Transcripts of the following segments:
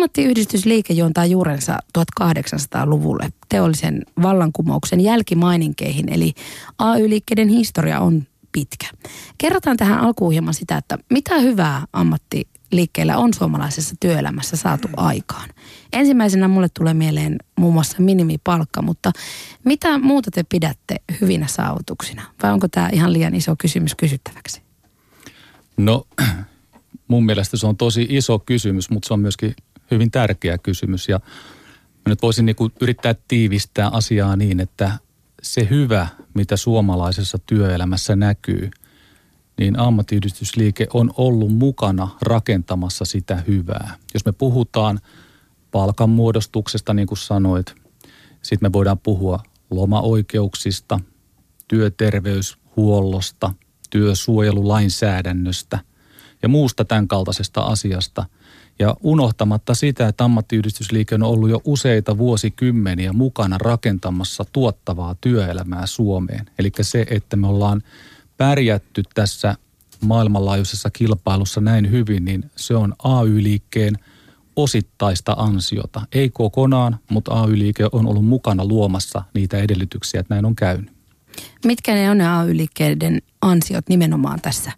Ammattiyhdistysliike juontaa juurensa 1800-luvulle teollisen vallankumouksen jälkimaininkeihin, eli AY-liikkeiden historia on pitkä. Kerrotaan tähän alkuun hieman sitä, että mitä hyvää ammattiliikkeellä on suomalaisessa työelämässä saatu aikaan. Ensimmäisenä mulle tulee mieleen muun muassa minimipalkka, mutta mitä muuta te pidätte hyvinä saavutuksina? Vai onko tämä ihan liian iso kysymys kysyttäväksi? No mun mielestä se on tosi iso kysymys, mutta se on myöskin hyvin tärkeä kysymys. Ja mä nyt voisin niin yrittää tiivistää asiaa niin, että se hyvä, mitä suomalaisessa työelämässä näkyy, niin ammattiyhdistysliike on ollut mukana rakentamassa sitä hyvää. Jos me puhutaan palkanmuodostuksesta, niin kuin sanoit, sitten me voidaan puhua lomaoikeuksista, työterveyshuollosta, työsuojelulainsäädännöstä ja muusta tämän kaltaisesta asiasta – ja unohtamatta sitä, että ammattiyhdistysliike on ollut jo useita vuosikymmeniä mukana rakentamassa tuottavaa työelämää Suomeen. Eli se, että me ollaan pärjätty tässä maailmanlaajuisessa kilpailussa näin hyvin, niin se on AY-liikkeen osittaista ansiota. Ei kokonaan, mutta AY-liike on ollut mukana luomassa niitä edellytyksiä, että näin on käynyt. Mitkä ne on ne AY-liikkeiden ansiot nimenomaan tässä,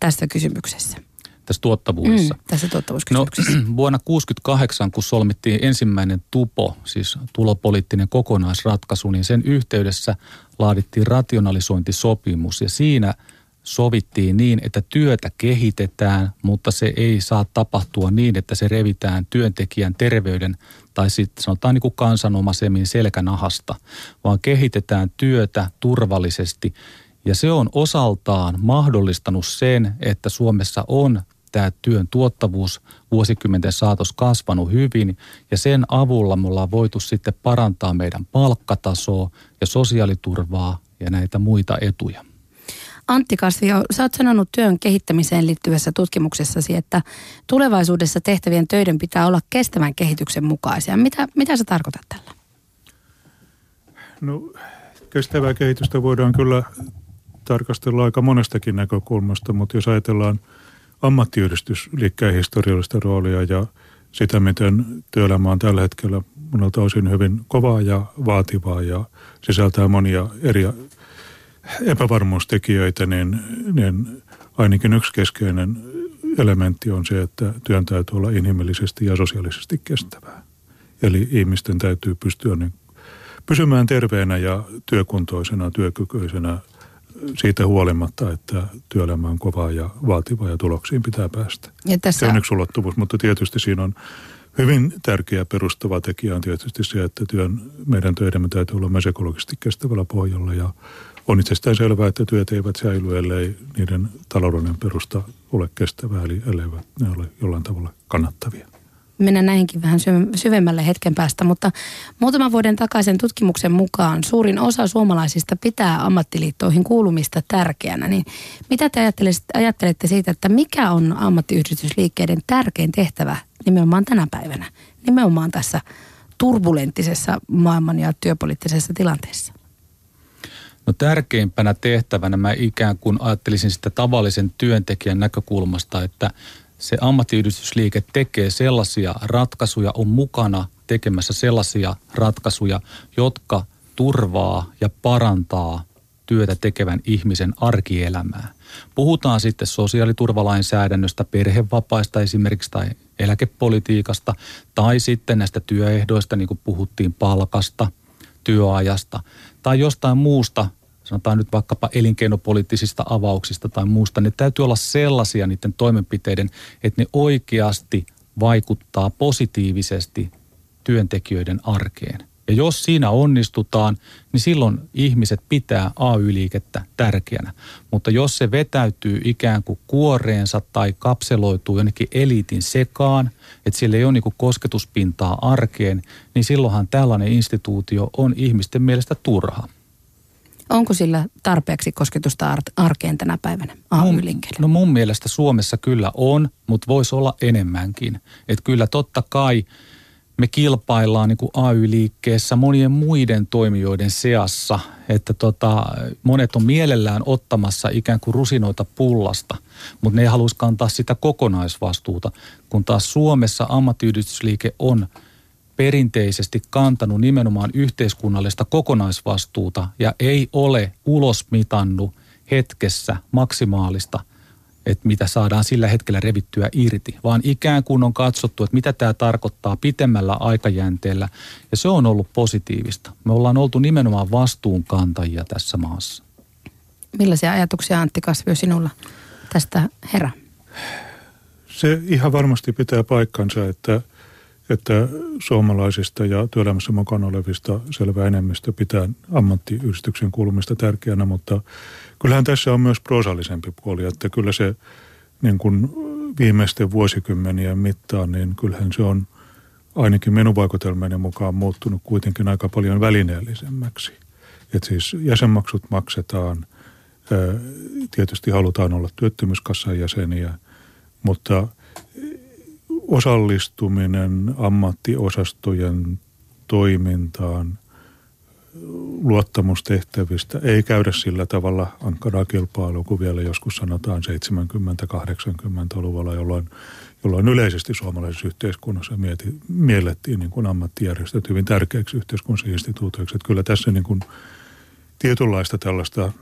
tässä kysymyksessä? Tässä tuottavuudessa. Mm, tässä tuottavuuskysymyksessä. No, vuonna 1968, kun solmittiin ensimmäinen TUPO, siis tulopoliittinen kokonaisratkaisu, niin sen yhteydessä laadittiin rationalisointisopimus ja siinä sovittiin niin, että työtä kehitetään, mutta se ei saa tapahtua niin, että se revitään työntekijän terveyden tai sitten sanotaan niin kuin kansanomaisemmin selkänahasta, vaan kehitetään työtä turvallisesti ja se on osaltaan mahdollistanut sen, että Suomessa on tämä työn tuottavuus vuosikymmenten saatos kasvanut hyvin ja sen avulla me ollaan voitu sitten parantaa meidän palkkatasoa ja sosiaaliturvaa ja näitä muita etuja. Antti Kasvio, sä oot sanonut työn kehittämiseen liittyvässä tutkimuksessasi, että tulevaisuudessa tehtävien töiden pitää olla kestävän kehityksen mukaisia. Mitä, mitä sä tarkoitat tällä? No, kestävää kehitystä voidaan kyllä tarkastella aika monestakin näkökulmasta, mutta jos ajatellaan – ammattiyhdistysliikkeen historiallista roolia ja sitä, miten työelämä on tällä hetkellä monelta osin hyvin kovaa ja vaativaa ja sisältää monia eri epävarmuustekijöitä, niin, niin ainakin yksi keskeinen elementti on se, että työn täytyy olla inhimillisesti ja sosiaalisesti kestävää. Eli ihmisten täytyy pystyä niin pysymään terveenä ja työkuntoisena, työkykyisenä siitä huolimatta, että työelämä on kovaa ja vaativaa ja tuloksiin pitää päästä. Ja tässä... Se on yksi ulottuvuus, mutta tietysti siinä on hyvin tärkeä perustava tekijä on tietysti se, että työn, meidän töidemme täytyy olla myös ekologisesti kestävällä pohjalla ja on itsestään selvää, että työt eivät säily, ellei niiden taloudellinen perusta ole kestävää, eli elleivät ne ole jollain tavalla kannattavia mennä näihinkin vähän syvemmälle hetken päästä, mutta muutaman vuoden takaisen tutkimuksen mukaan suurin osa suomalaisista pitää ammattiliittoihin kuulumista tärkeänä. Niin mitä te ajattelette siitä, että mikä on ammattiyhdistysliikkeiden tärkein tehtävä nimenomaan tänä päivänä, nimenomaan tässä turbulenttisessa maailman ja työpoliittisessa tilanteessa? No tärkeimpänä tehtävänä mä ikään kuin ajattelisin sitä tavallisen työntekijän näkökulmasta, että se ammattiyhdistysliike tekee sellaisia ratkaisuja, on mukana tekemässä sellaisia ratkaisuja, jotka turvaa ja parantaa työtä tekevän ihmisen arkielämää. Puhutaan sitten sosiaaliturvalainsäädännöstä, perhevapaista esimerkiksi tai eläkepolitiikasta tai sitten näistä työehdoista, niin kuin puhuttiin palkasta, työajasta tai jostain muusta sanotaan nyt vaikkapa elinkeinopoliittisista avauksista tai muusta, ne täytyy olla sellaisia niiden toimenpiteiden, että ne oikeasti vaikuttaa positiivisesti työntekijöiden arkeen. Ja jos siinä onnistutaan, niin silloin ihmiset pitää AY-liikettä tärkeänä. Mutta jos se vetäytyy ikään kuin kuoreensa tai kapseloituu jonnekin eliitin sekaan, että sillä ei ole niin kosketuspintaa arkeen, niin silloinhan tällainen instituutio on ihmisten mielestä turha. Onko sillä tarpeeksi kosketusta arkeen tänä päivänä mun, No mun mielestä Suomessa kyllä on, mutta voisi olla enemmänkin. Että kyllä totta kai me kilpaillaan niin kuin AY-liikkeessä monien muiden toimijoiden seassa, että tota, monet on mielellään ottamassa ikään kuin rusinoita pullasta, mutta ne ei haluaisi kantaa sitä kokonaisvastuuta, kun taas Suomessa ammattiyhdistysliike on perinteisesti kantanut nimenomaan yhteiskunnallista kokonaisvastuuta ja ei ole ulosmitannut hetkessä maksimaalista että mitä saadaan sillä hetkellä revittyä irti, vaan ikään kuin on katsottu, että mitä tämä tarkoittaa pitemmällä aikajänteellä. Ja se on ollut positiivista. Me ollaan oltu nimenomaan vastuunkantajia tässä maassa. Millaisia ajatuksia Antti Kasvio sinulla tästä herra? Se ihan varmasti pitää paikkansa, että, että suomalaisista ja työelämässä mukana olevista selvä enemmistö pitää ammattiyhdistyksen kuulumista tärkeänä, mutta kyllähän tässä on myös prosallisempi puoli, että kyllä se niin kuin viimeisten vuosikymmenien mittaan, niin kyllähän se on ainakin minun vaikutelmani mukaan muuttunut kuitenkin aika paljon välineellisemmäksi. Että siis jäsenmaksut maksetaan, tietysti halutaan olla työttömyyskassan jäseniä, mutta osallistuminen ammattiosastojen toimintaan – luottamustehtävistä ei käydä sillä tavalla ankaraa kilpailua kuin vielä joskus sanotaan 70-80-luvulla, jolloin, jolloin yleisesti suomalaisessa yhteiskunnassa mieti, miellettiin niin kuin ammattijärjestöt hyvin tärkeäksi yhteiskunnallisiksi instituutioiksi. Että kyllä tässä niin kuin tietynlaista tällaista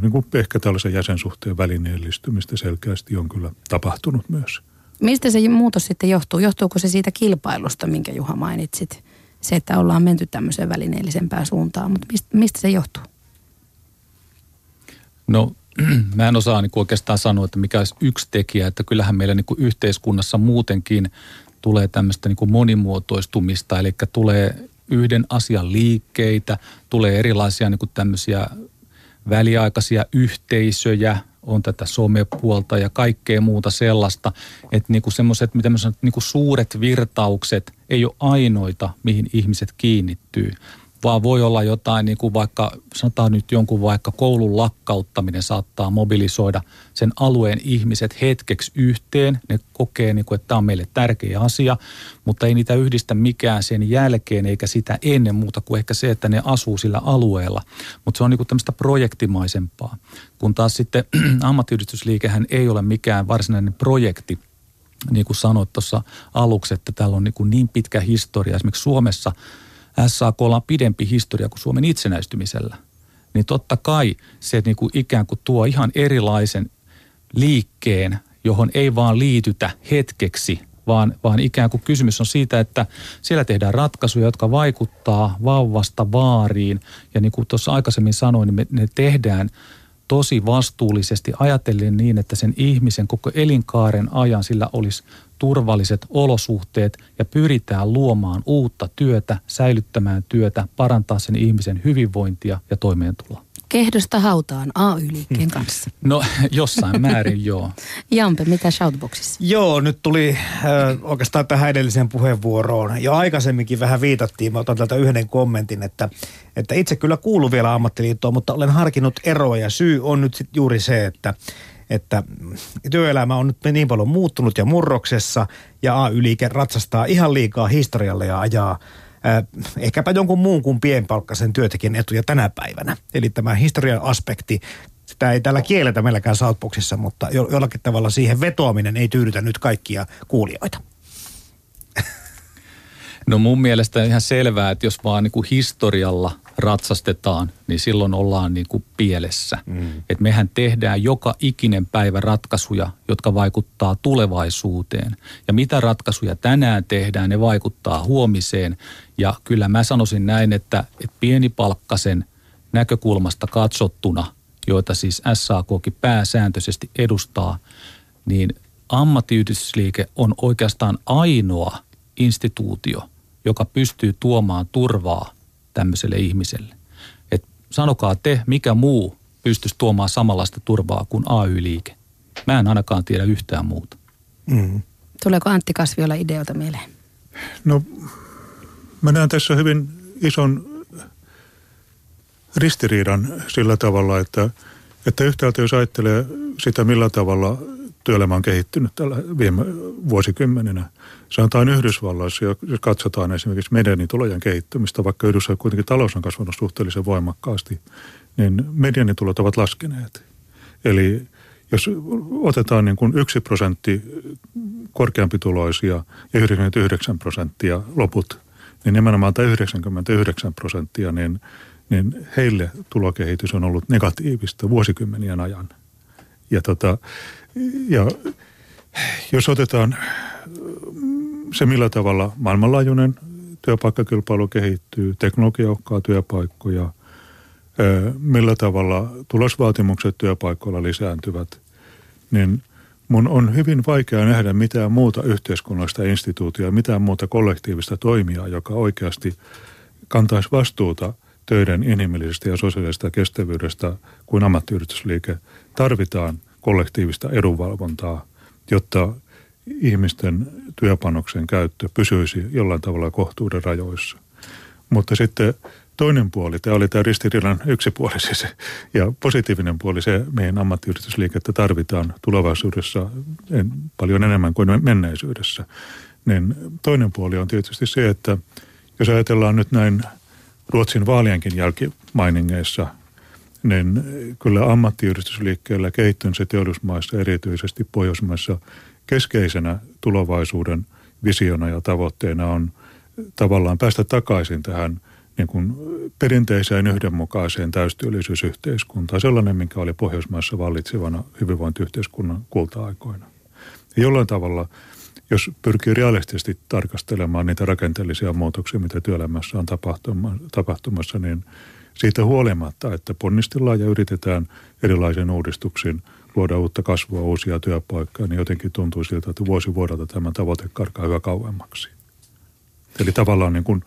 niin kuin ehkä tällaisen jäsensuhteen välineellistymistä selkeästi on kyllä tapahtunut myös. Mistä se muutos sitten johtuu? Johtuuko se siitä kilpailusta, minkä Juha mainitsit? se, että ollaan menty tämmöiseen välineellisempään suuntaan, mutta mistä, se johtuu? No mä en osaa niin oikeastaan sanoa, että mikä olisi yksi tekijä, että kyllähän meillä niin yhteiskunnassa muutenkin tulee tämmöistä niin monimuotoistumista, eli tulee yhden asian liikkeitä, tulee erilaisia niin tämmöisiä väliaikaisia yhteisöjä, on tätä somepuolta ja kaikkea muuta sellaista, että niinku semmoiset, mitä mä sanon, niinku suuret virtaukset ei ole ainoita, mihin ihmiset kiinnittyy, vaan voi olla jotain, niin kuin vaikka sanotaan nyt jonkun vaikka koulun lakkauttaminen saattaa mobilisoida sen alueen ihmiset hetkeksi yhteen. Ne kokee, niin kuin, että tämä on meille tärkeä asia, mutta ei niitä yhdistä mikään sen jälkeen eikä sitä ennen muuta kuin ehkä se, että ne asuu sillä alueella. Mutta se on niin kuin tämmöistä projektimaisempaa. Kun taas sitten ammattiyhdistysliikehän ei ole mikään varsinainen projekti, niin kuin sanoit tuossa aluksi, että täällä on niin, kuin niin pitkä historia. Esimerkiksi Suomessa – SAKlla on pidempi historia kuin Suomen itsenäistymisellä, niin totta kai se niin kuin ikään kuin tuo ihan erilaisen liikkeen, johon ei vaan liitytä hetkeksi, vaan, vaan ikään kuin kysymys on siitä, että siellä tehdään ratkaisuja, jotka vaikuttaa vauvasta vaariin. Ja niin kuin tuossa aikaisemmin sanoin, niin me, ne tehdään tosi vastuullisesti ajatellen niin, että sen ihmisen koko elinkaaren ajan sillä olisi turvalliset olosuhteet ja pyritään luomaan uutta työtä, säilyttämään työtä, parantaa sen ihmisen hyvinvointia ja toimeentuloa. Kehdosta hautaan AY-liikkeen hmm. kanssa. No jossain määrin joo. Jampe, mitä shoutboxissa? Joo, nyt tuli äh, oikeastaan tähän edelliseen puheenvuoroon. Jo aikaisemminkin vähän viitattiin, mä otan täältä yhden kommentin, että, että itse kyllä kuulu vielä ammattiliittoon, mutta olen harkinnut eroa ja syy on nyt sit juuri se, että että työelämä on nyt niin paljon muuttunut ja murroksessa ja AY-liike ratsastaa ihan liikaa historialle ja ajaa äh, ehkäpä jonkun muun kuin pienpalkkaisen työntekijän etuja tänä päivänä. Eli tämä historian aspekti, sitä ei täällä kielletä meilläkään Southboxissa, mutta jo, jollakin tavalla siihen vetoaminen ei tyydytä nyt kaikkia kuulijoita. No mun mielestä ihan selvää, että jos vaan niin kuin historialla ratsastetaan, niin silloin ollaan niin kuin pielessä. Mm. Et mehän tehdään joka ikinen päivä ratkaisuja, jotka vaikuttaa tulevaisuuteen. Ja mitä ratkaisuja tänään tehdään, ne vaikuttaa huomiseen. Ja kyllä mä sanoisin näin, että, että pienipalkkasen näkökulmasta katsottuna, joita siis SAKkin pääsääntöisesti edustaa, niin ammattiyhdistysliike on oikeastaan ainoa instituutio, joka pystyy tuomaan turvaa tämmöiselle ihmiselle. Et sanokaa te, mikä muu pystyisi tuomaan samanlaista turvaa kuin AY-liike. Mä en ainakaan tiedä yhtään muuta. Mm. Tuleeko Antti Kasviolla ideoita mieleen? No, mä näen tässä hyvin ison ristiriidan sillä tavalla, että, että yhtäältä jos ajattelee sitä, millä tavalla työelämä on kehittynyt tällä viime vuosikymmeninä. Sanotaan Yhdysvalloissa, jos katsotaan esimerkiksi medianitulojen kehittymistä, vaikka Yhdysvalloissa kuitenkin talous on kasvanut suhteellisen voimakkaasti, niin medianitulot ovat laskeneet. Eli jos otetaan niin kuin yksi prosentti korkeampituloisia ja 99 prosenttia loput, niin nimenomaan tämä 99 prosenttia, niin, niin heille tulokehitys on ollut negatiivista vuosikymmenien ajan. Ja, tota, ja jos otetaan se, millä tavalla maailmanlaajuinen työpaikkakilpailu kehittyy, teknologia uhkaa työpaikkoja, millä tavalla tulosvaatimukset työpaikoilla lisääntyvät, niin mun on hyvin vaikea nähdä mitään muuta yhteiskunnallista instituutiota, mitään muuta kollektiivista toimijaa, joka oikeasti kantaisi vastuuta töiden inhimillisestä ja sosiaalisesta kestävyydestä kuin ammattiyhdistysliike. Tarvitaan kollektiivista edunvalvontaa, jotta ihmisten työpanoksen käyttö pysyisi jollain tavalla kohtuuden rajoissa. Mutta sitten toinen puoli, tämä oli tämä ristiriidan yksi puoli siis, ja positiivinen puoli se, mihin ammattiyhdistysliikettä tarvitaan tulevaisuudessa en, paljon enemmän kuin menneisyydessä. Niin toinen puoli on tietysti se, että jos ajatellaan nyt näin Ruotsin vaalienkin jälkimainingeissa, niin kyllä ammattiyhdistysliikkeellä kehittyneessä teollisuusmaissa, erityisesti Pohjoismaissa, keskeisenä tulevaisuuden visiona ja tavoitteena on tavallaan päästä takaisin tähän – niin kuin perinteiseen yhdenmukaiseen täystyöllisyysyhteiskuntaan, sellainen, minkä oli Pohjoismaissa vallitsevana hyvinvointiyhteiskunnan kulta-aikoina. Ja jollain tavalla, jos pyrkii realistisesti tarkastelemaan niitä rakenteellisia muutoksia, mitä työelämässä on tapahtumassa, niin siitä huolimatta, että ponnistellaan ja yritetään erilaisen uudistuksin luoda uutta kasvua, uusia työpaikkoja, niin jotenkin tuntuu siltä, että vuosi vuodelta tämä tavoite karkaa hyvä kauemmaksi. Eli tavallaan niin kuin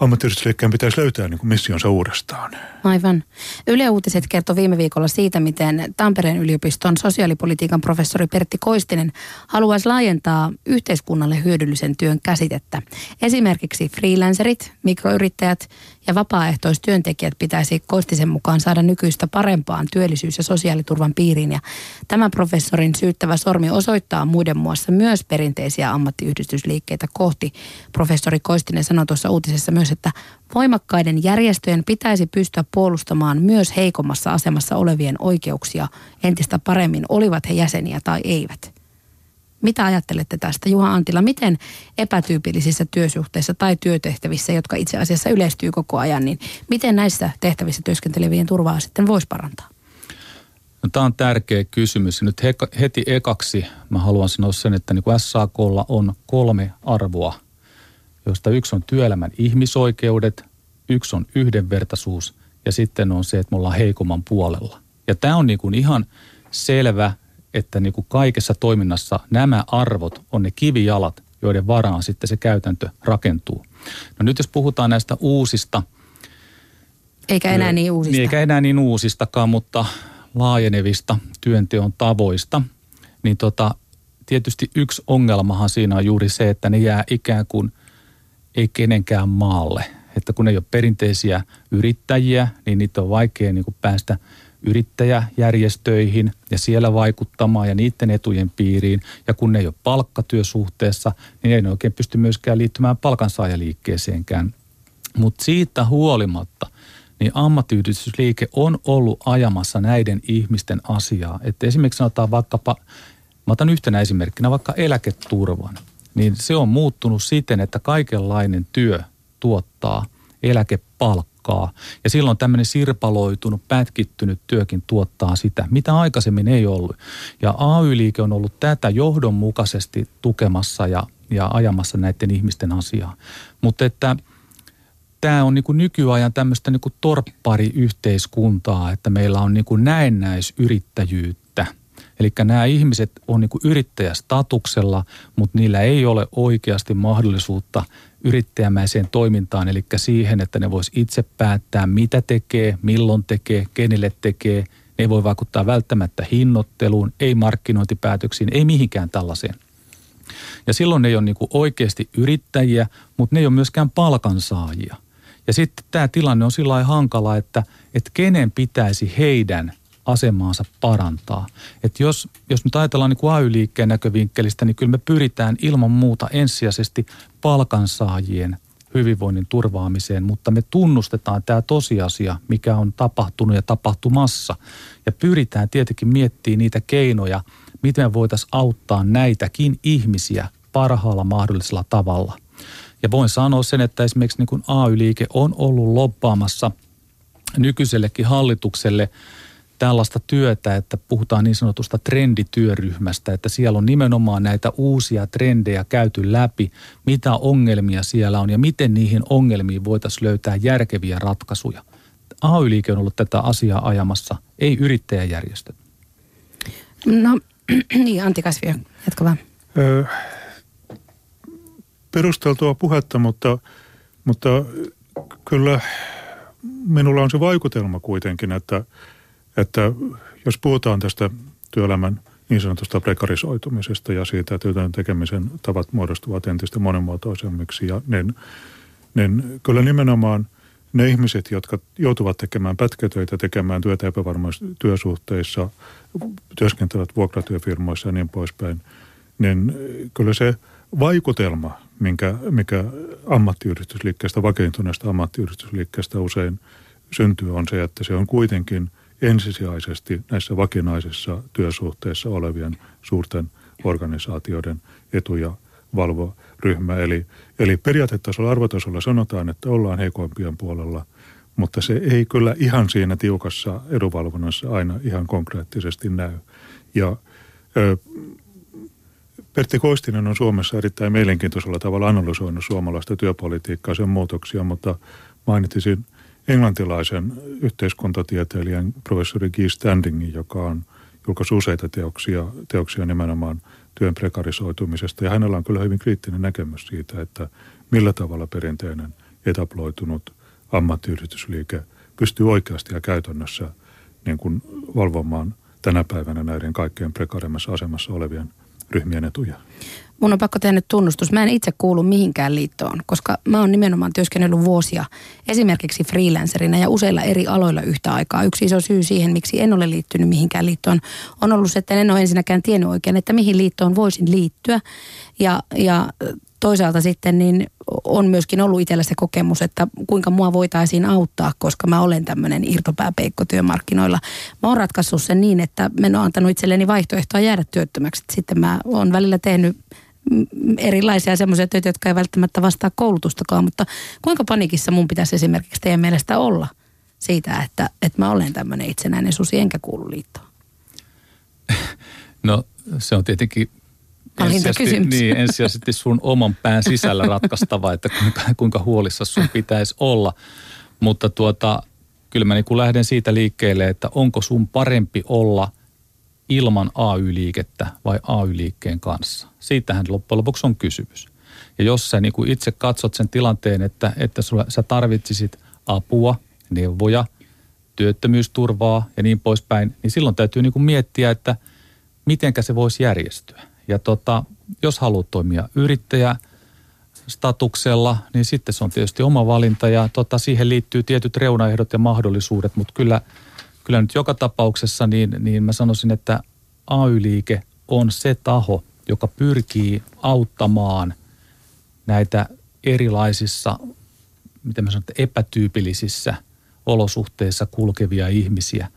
ammattiyhdistysliikkeen pitäisi löytää niin kuin missionsa uudestaan. Aivan. Yle Uutiset kertoi viime viikolla siitä, miten Tampereen yliopiston sosiaalipolitiikan professori Pertti Koistinen haluaisi laajentaa yhteiskunnalle hyödyllisen työn käsitettä. Esimerkiksi freelancerit, mikroyrittäjät ja vapaaehtoistyöntekijät pitäisi Koistisen mukaan saada nykyistä parempaan työllisyys- ja sosiaaliturvan piiriin. Ja tämä professorin syyttävä sormi osoittaa muiden muassa myös perinteisiä ammattiyhdistysliikkeitä kohti. Professori Koistinen sanoi tuossa uutisessa myös, että voimakkaiden järjestöjen pitäisi pystyä puolustamaan myös heikommassa asemassa olevien oikeuksia entistä paremmin, olivat he jäseniä tai eivät. Mitä ajattelette tästä, Juha Antila? Miten epätyypillisissä työsuhteissa tai työtehtävissä, jotka itse asiassa yleistyy koko ajan, niin miten näissä tehtävissä työskentelevien turvaa sitten voisi parantaa? No, tämä on tärkeä kysymys. Nyt he, heti ekaksi mä haluan sanoa sen, että niin kuin SAKlla on kolme arvoa, joista yksi on työelämän ihmisoikeudet, yksi on yhdenvertaisuus ja sitten on se, että me ollaan heikomman puolella. Ja tämä on niin kuin ihan selvä että niin kuin kaikessa toiminnassa nämä arvot on ne kivijalat, joiden varaan sitten se käytäntö rakentuu. No nyt jos puhutaan näistä uusista. Eikä enää niin uusista. Eikä enää niin uusistakaan, mutta laajenevista työnteon tavoista. Niin tota, tietysti yksi ongelmahan siinä on juuri se, että ne jää ikään kuin ei kenenkään maalle. Että kun ei ole perinteisiä yrittäjiä, niin niitä on vaikea niin kuin päästä – yrittäjäjärjestöihin ja siellä vaikuttamaan ja niiden etujen piiriin. Ja kun ne ei ole palkkatyösuhteessa, niin ei ne oikein pysty myöskään liittymään palkansaajaliikkeeseenkään. Mutta siitä huolimatta, niin ammattiyhdistysliike on ollut ajamassa näiden ihmisten asiaa. Että esimerkiksi sanotaan vaikkapa, mä otan yhtenä esimerkkinä vaikka eläketurvan, niin se on muuttunut siten, että kaikenlainen työ tuottaa eläkepalkkaa. Ja silloin tämmöinen sirpaloitunut, pätkittynyt työkin tuottaa sitä, mitä aikaisemmin ei ollut. Ja AY-liike on ollut tätä johdonmukaisesti tukemassa ja, ja ajamassa näiden ihmisten asiaa. Mutta että tämä on niin nykyajan tämmöistä niin torppariyhteiskuntaa, että meillä on niin näennäisyrittäjyyttä. Eli nämä ihmiset on niin yrittäjästatuksella, mutta niillä ei ole oikeasti mahdollisuutta – yrittäjämäiseen toimintaan, eli siihen, että ne vois itse päättää, mitä tekee, milloin tekee, kenelle tekee. Ne voi vaikuttaa välttämättä hinnoitteluun, ei markkinointipäätöksiin, ei mihinkään tällaiseen. Ja silloin ne ei ole niin kuin oikeasti yrittäjiä, mutta ne ei ole myöskään palkansaajia. Ja sitten tämä tilanne on sillä hankala, että, että kenen pitäisi heidän asemaansa parantaa. Et jos, jos nyt ajatellaan niin AY-liikkeen näkövinkkelistä, niin kyllä me pyritään ilman muuta ensisijaisesti palkansaajien hyvinvoinnin turvaamiseen, mutta me tunnustetaan tämä tosiasia, mikä on tapahtunut ja tapahtumassa. Ja pyritään tietenkin miettimään niitä keinoja, miten me voitaisiin auttaa näitäkin ihmisiä parhaalla mahdollisella tavalla. Ja voin sanoa sen, että esimerkiksi niin kuin AY-liike on ollut loppaamassa nykyisellekin hallitukselle – tällaista työtä, että puhutaan niin sanotusta trendityöryhmästä, että siellä on nimenomaan näitä uusia trendejä käyty läpi, mitä ongelmia siellä on ja miten niihin ongelmiin voitaisiin löytää järkeviä ratkaisuja. AY-liike on ollut tätä asiaa ajamassa, ei yrittäjäjärjestöt. No niin, Antti Kasvio, jatka vaan. Öö, perusteltua puhetta, mutta, mutta kyllä minulla on se vaikutelma kuitenkin, että – että jos puhutaan tästä työelämän niin sanotusta prekarisoitumisesta ja siitä, että työn tekemisen tavat muodostuvat entistä monimuotoisemmiksi, ja niin, niin kyllä nimenomaan ne ihmiset, jotka joutuvat tekemään pätkätöitä, tekemään työtä epävarmoissa työsuhteissa, työskentelevät vuokratyöfirmoissa ja niin poispäin, niin kyllä se vaikutelma, minkä, mikä ammattiyhdistysliikkeestä, vakiintuneesta ammattiyhdistysliikkeestä usein syntyy, on se, että se on kuitenkin – ensisijaisesti näissä vakinaisissa työsuhteissa olevien suurten organisaatioiden etuja valvo ryhmä. Eli, eli periaatetasolla, arvotasolla sanotaan, että ollaan heikoimpien puolella, mutta se ei kyllä ihan siinä tiukassa edunvalvonnassa aina ihan konkreettisesti näy. Ja ö, Pertti Koistinen on Suomessa erittäin mielenkiintoisella tavalla analysoinut suomalaista työpolitiikkaa, sen muutoksia, mutta mainitsisin – englantilaisen yhteiskuntatieteilijän professori Guy Standingin, joka on julkaissut useita teoksia, teoksia nimenomaan työn prekarisoitumisesta. Ja hänellä on kyllä hyvin kriittinen näkemys siitä, että millä tavalla perinteinen etabloitunut ammattiyhdistysliike pystyy oikeasti ja käytännössä niin kuin valvomaan tänä päivänä näiden kaikkein prekarimmassa asemassa olevien ryhmien etuja mun on pakko tehdä nyt tunnustus. Mä en itse kuulu mihinkään liittoon, koska mä oon nimenomaan työskennellyt vuosia esimerkiksi freelancerina ja useilla eri aloilla yhtä aikaa. Yksi iso syy siihen, miksi en ole liittynyt mihinkään liittoon, on ollut se, että en ole ensinnäkään tiennyt oikein, että mihin liittoon voisin liittyä. Ja, ja toisaalta sitten niin on myöskin ollut itsellä se kokemus, että kuinka mua voitaisiin auttaa, koska mä olen tämmöinen irtopääpeikko työmarkkinoilla. Mä oon ratkaissut sen niin, että mä oon antanut itselleni vaihtoehtoa jäädä työttömäksi. Sitten mä oon välillä tehnyt erilaisia semmoisia töitä, jotka ei välttämättä vastaa koulutustakaan, mutta kuinka panikissa mun pitäisi esimerkiksi teidän mielestä olla siitä, että, että mä olen tämmöinen itsenäinen susi enkä kuulu liittoon? No se on tietenkin ensisijaisesti, niin, ensisijaisesti sun oman pään sisällä ratkaistava, että kuinka, kuinka huolissa sun pitäisi olla. Mutta tuota, kyllä mä niin lähden siitä liikkeelle, että onko sun parempi olla ilman AY-liikettä vai AY-liikkeen kanssa. Siitähän loppujen lopuksi on kysymys. Ja jos sä niin kuin itse katsot sen tilanteen, että, että sulla, sä tarvitsisit apua, neuvoja, työttömyysturvaa ja niin poispäin, niin silloin täytyy niin kuin miettiä, että mitenkä se voisi järjestyä. Ja tota, jos haluat toimia yrittäjä statuksella, niin sitten se on tietysti oma valinta ja tota, siihen liittyy tietyt reunaehdot ja mahdollisuudet, mutta kyllä, kyllä nyt joka tapauksessa niin, niin mä sanoisin, että AY-liike on se taho, joka pyrkii auttamaan näitä erilaisissa, miten mä sanon, epätyypillisissä olosuhteissa kulkevia ihmisiä.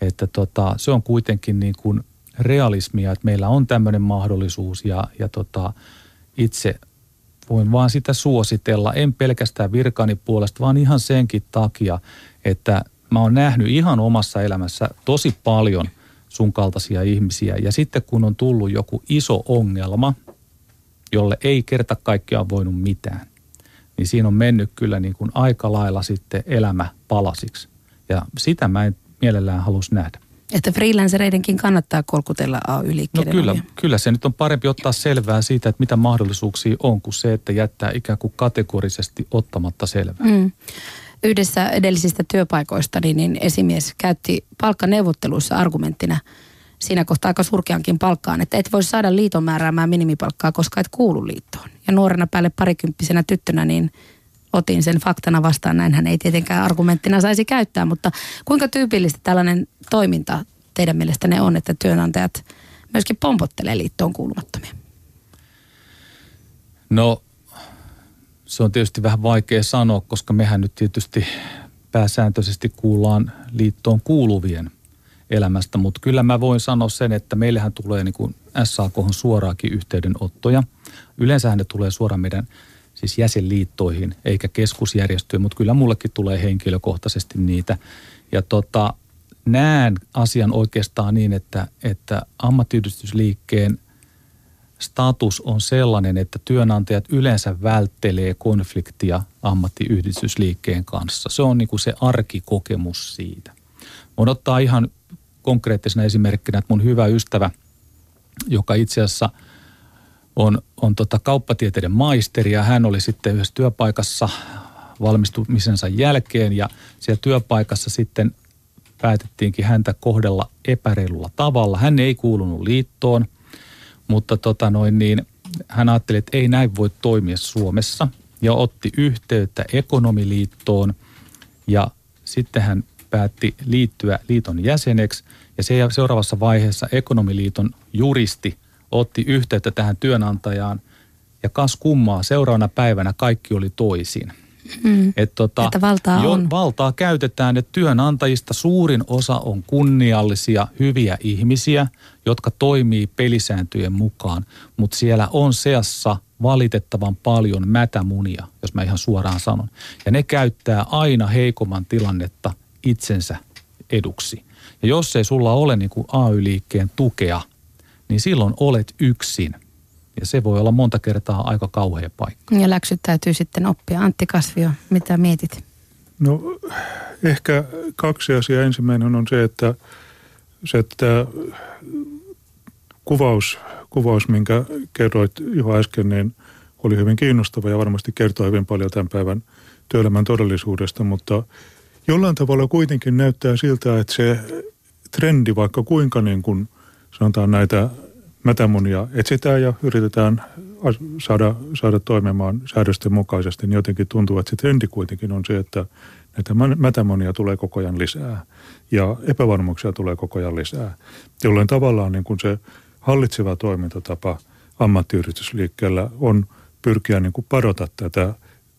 Että tota, se on kuitenkin niin kuin realismia, että meillä on tämmöinen mahdollisuus ja, ja tota, itse voin vaan sitä suositella, en pelkästään virkani puolesta, vaan ihan senkin takia, että mä oon nähnyt ihan omassa elämässä tosi paljon sun kaltaisia ihmisiä. Ja sitten kun on tullut joku iso ongelma, jolle ei kerta kaikkiaan voinut mitään, niin siinä on mennyt kyllä niin kuin aika lailla sitten elämä palasiksi. Ja sitä mä en mielellään halus nähdä. Että freelancereidenkin kannattaa kolkutella AY-liikkeiden No kyllä, kyllä se nyt on parempi ottaa selvää siitä, että mitä mahdollisuuksia on, kuin se, että jättää ikään kuin kategorisesti ottamatta selvää. Mm. Yhdessä edellisistä työpaikoista niin esimies käytti palkkaneuvotteluissa argumenttina siinä kohtaa aika surkeankin palkkaan, että et voi saada liiton määräämään minimipalkkaa, koska et kuulu liittoon. Ja nuorena päälle parikymppisenä tyttönä niin otin sen faktana vastaan. Näinhän ei tietenkään argumenttina saisi käyttää, mutta kuinka tyypillistä tällainen toiminta teidän mielestä ne on, että työnantajat myöskin pompottelee liittoon kuulumattomia? No se on tietysti vähän vaikea sanoa, koska mehän nyt tietysti pääsääntöisesti kuullaan liittoon kuuluvien elämästä, mutta kyllä mä voin sanoa sen, että meillähän tulee niin kuin SAK suoraakin yhteydenottoja. Yleensä ne tulee suoraan meidän siis jäsenliittoihin eikä keskusjärjestöön, mutta kyllä mullekin tulee henkilökohtaisesti niitä. Ja tota, näen asian oikeastaan niin, että, että ammattiyhdistysliikkeen status on sellainen, että työnantajat yleensä välttelee konfliktia ammattiyhdistysliikkeen kanssa. Se on niin kuin se arkikokemus siitä. Voin ottaa ihan konkreettisena esimerkkinä, että mun hyvä ystävä, joka itse asiassa on, on tota kauppatieteiden maisteri ja hän oli sitten yhdessä työpaikassa valmistumisensa jälkeen ja siellä työpaikassa sitten päätettiinkin häntä kohdella epäreilulla tavalla. Hän ei kuulunut liittoon, mutta tota noin niin, hän ajatteli, että ei näin voi toimia Suomessa ja otti yhteyttä ekonomiliittoon ja sitten hän päätti liittyä liiton jäseneksi ja se seuraavassa vaiheessa ekonomiliiton juristi otti yhteyttä tähän työnantajaan ja kas kummaa seuraavana päivänä kaikki oli toisin. Mm. Et tota, että valtaa jo, on. Valtaa käytetään, että työnantajista suurin osa on kunniallisia, hyviä ihmisiä, jotka toimii pelisääntöjen mukaan, mutta siellä on seassa valitettavan paljon mätämunia, jos mä ihan suoraan sanon. Ja ne käyttää aina heikomman tilannetta itsensä eduksi. Ja jos ei sulla ole niin kuin AY-liikkeen tukea, niin silloin olet yksin. Ja se voi olla monta kertaa aika kauhea paikka. Ja läksyt täytyy sitten oppia. Antti Kasvio, mitä mietit? No ehkä kaksi asiaa. Ensimmäinen on se, että se, että kuvaus, kuvaus, minkä kerroit jo äsken, niin oli hyvin kiinnostava ja varmasti kertoo hyvin paljon tämän päivän työelämän todellisuudesta, mutta jollain tavalla kuitenkin näyttää siltä, että se trendi, vaikka kuinka niin kuin sanotaan näitä mätämunia etsitään ja yritetään saada, saada toimimaan säädösten mukaisesti, niin jotenkin tuntuu, että se trendi kuitenkin on se, että näitä mätämonia tulee koko ajan lisää ja epävarmuuksia tulee koko ajan lisää, jolloin tavallaan niin kuin se hallitseva toimintatapa ammattiyhdistysliikkeellä on pyrkiä niin kuin padota tätä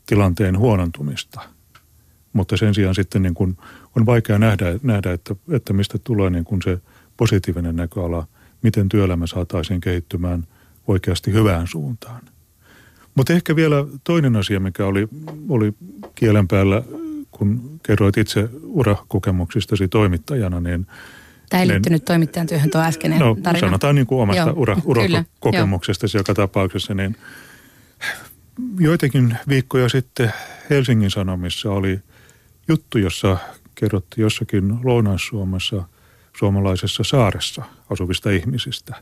tilanteen huonontumista. Mutta sen sijaan sitten niin kuin on vaikea nähdä, nähdä että, että mistä tulee niin kuin se positiivinen näköala, miten työelämä saataisiin kehittymään oikeasti hyvään suuntaan. Mutta ehkä vielä toinen asia, mikä oli, oli kielen päällä, kun kerroit itse urakokemuksistasi toimittajana, niin Tämä ei liittynyt toimittajan työhön tuo äskeinen no, tarina. sanotaan niin kuin omasta ura, urakokemuksestasi joka tapauksessa, niin joitakin viikkoja sitten Helsingin Sanomissa oli juttu, jossa kerrottiin jossakin Lounais-Suomessa suomalaisessa saaressa asuvista ihmisistä.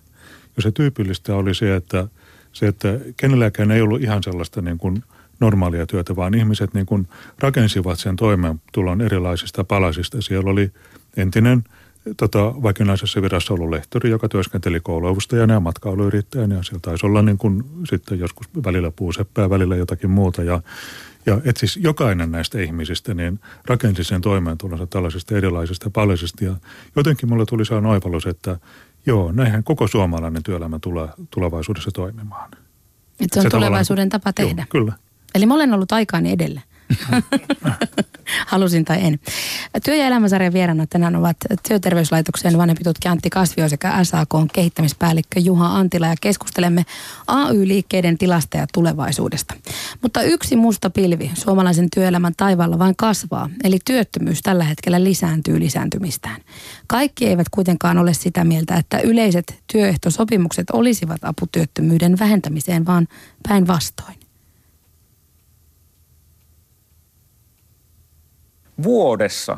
Ja se tyypillistä oli se, että, se, että kenelläkään ei ollut ihan sellaista niin kuin normaalia työtä, vaan ihmiset niin kuin rakensivat sen toimeentulon erilaisista palasista. Siellä oli entinen tota, vakinaisessa virassa ollut lehtori, joka työskenteli kouluavustajana ja matkailuyrittäjänä. Ja siellä taisi olla niin kuin, sitten joskus välillä puuseppää, välillä jotakin muuta. Ja ja et siis jokainen näistä ihmisistä niin rakensi sen toimeentulonsa tällaisista erilaisista palasista. Ja jotenkin mulle tuli saa oivallus, että joo, näinhän koko suomalainen työelämä tulee tulevaisuudessa toimimaan. Että se on se tulevaisuuden tapa tehdä. Joo, kyllä. Eli mä olen ollut aikaani edellä. Halusin tai en. Työ- ja elämäsarjan vieraana tänään ovat Työterveyslaitoksen vanhempi tutkija Antti Kasvio sekä SAK kehittämispäällikkö Juha Antila ja keskustelemme AY-liikkeiden tilasta ja tulevaisuudesta. Mutta yksi musta pilvi suomalaisen työelämän taivaalla vain kasvaa, eli työttömyys tällä hetkellä lisääntyy lisääntymistään. Kaikki eivät kuitenkaan ole sitä mieltä, että yleiset työehtosopimukset olisivat aputyöttömyyden vähentämiseen, vaan päinvastoin. Vuodessa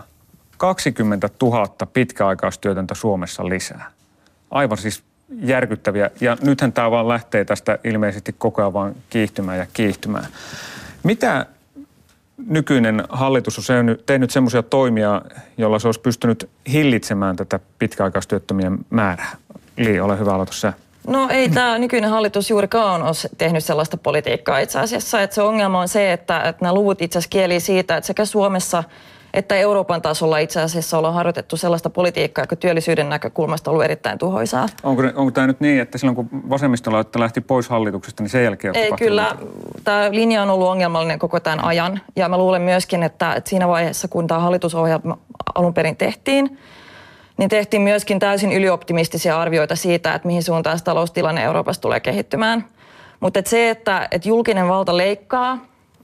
20 000 pitkäaikaistyötöntä Suomessa lisää. Aivan siis järkyttäviä. Ja nythän tämä vaan lähtee tästä ilmeisesti koko ajan vaan kiihtymään ja kiihtymään. Mitä nykyinen hallitus on tehnyt semmoisia toimia, joilla se olisi pystynyt hillitsemään tätä pitkäaikaistyöttömien määrää? Li, ole hyvä aloitus se. No ei tämä nykyinen hallitus juurikaan ole tehnyt sellaista politiikkaa itse asiassa. Että se ongelma on se, että, että nämä luvut itse asiassa kieli siitä, että sekä Suomessa että Euroopan tasolla itse asiassa ollaan harjoitettu sellaista politiikkaa, joka työllisyyden näkökulmasta on ollut erittäin tuhoisaa. Onko, onko tämä nyt niin, että silloin kun vasemmistolla lähti pois hallituksesta, niin sen jälkeen Ei kyllä, tämä linja on ollut ongelmallinen koko tämän ajan. Ja mä luulen myöskin, että, että siinä vaiheessa, kun tämä hallitusohjelma alun perin tehtiin, niin tehtiin myöskin täysin ylioptimistisia arvioita siitä, että mihin suuntaan taloustilanne Euroopassa tulee kehittymään. Mutta et se, että et julkinen valta leikkaa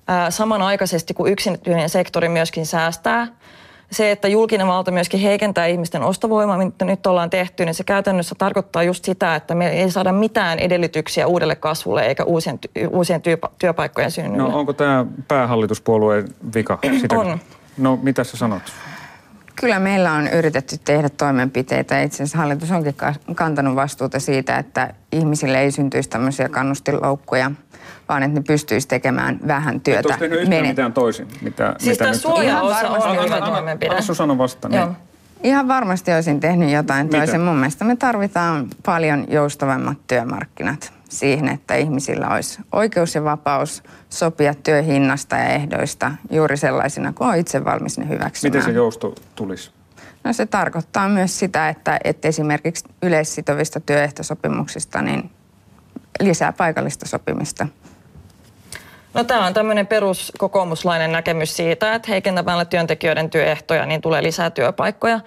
ää, samanaikaisesti kuin yksityinen sektori myöskin säästää, se, että julkinen valta myöskin heikentää ihmisten ostovoimaa, mitä nyt ollaan tehty, niin se käytännössä tarkoittaa just sitä, että me ei saada mitään edellytyksiä uudelle kasvulle eikä uusien, uusien työpaikkojen synnylle. No onko tämä päähallituspuolueen vika? Sitä? On. No mitä sä sanot? Kyllä meillä on yritetty tehdä toimenpiteitä. Itse asiassa hallitus onkin kantanut vastuuta siitä, että ihmisille ei syntyisi tämmöisiä kannustinloukkuja, vaan että ne pystyisi tekemään vähän työtä. Onko tehnyt mitään toisin? Mitä, siis mitä tämä suojaosa on hyvä toimenpide. Vasta. Niin. Ihan varmasti olisin tehnyt jotain toisen. Mun mielestä me tarvitaan paljon joustavammat työmarkkinat siihen, että ihmisillä olisi oikeus ja vapaus sopia työhinnasta ja ehdoista juuri sellaisina kuin on itse valmis ne hyväksymään. Miten se jousto tulisi? No se tarkoittaa myös sitä, että, että esimerkiksi yleissitovista työehtosopimuksista niin lisää paikallista sopimista. No tämä on tämmöinen peruskokoomuslainen näkemys siitä, että heikentämällä työntekijöiden työehtoja niin tulee lisää työpaikkoja.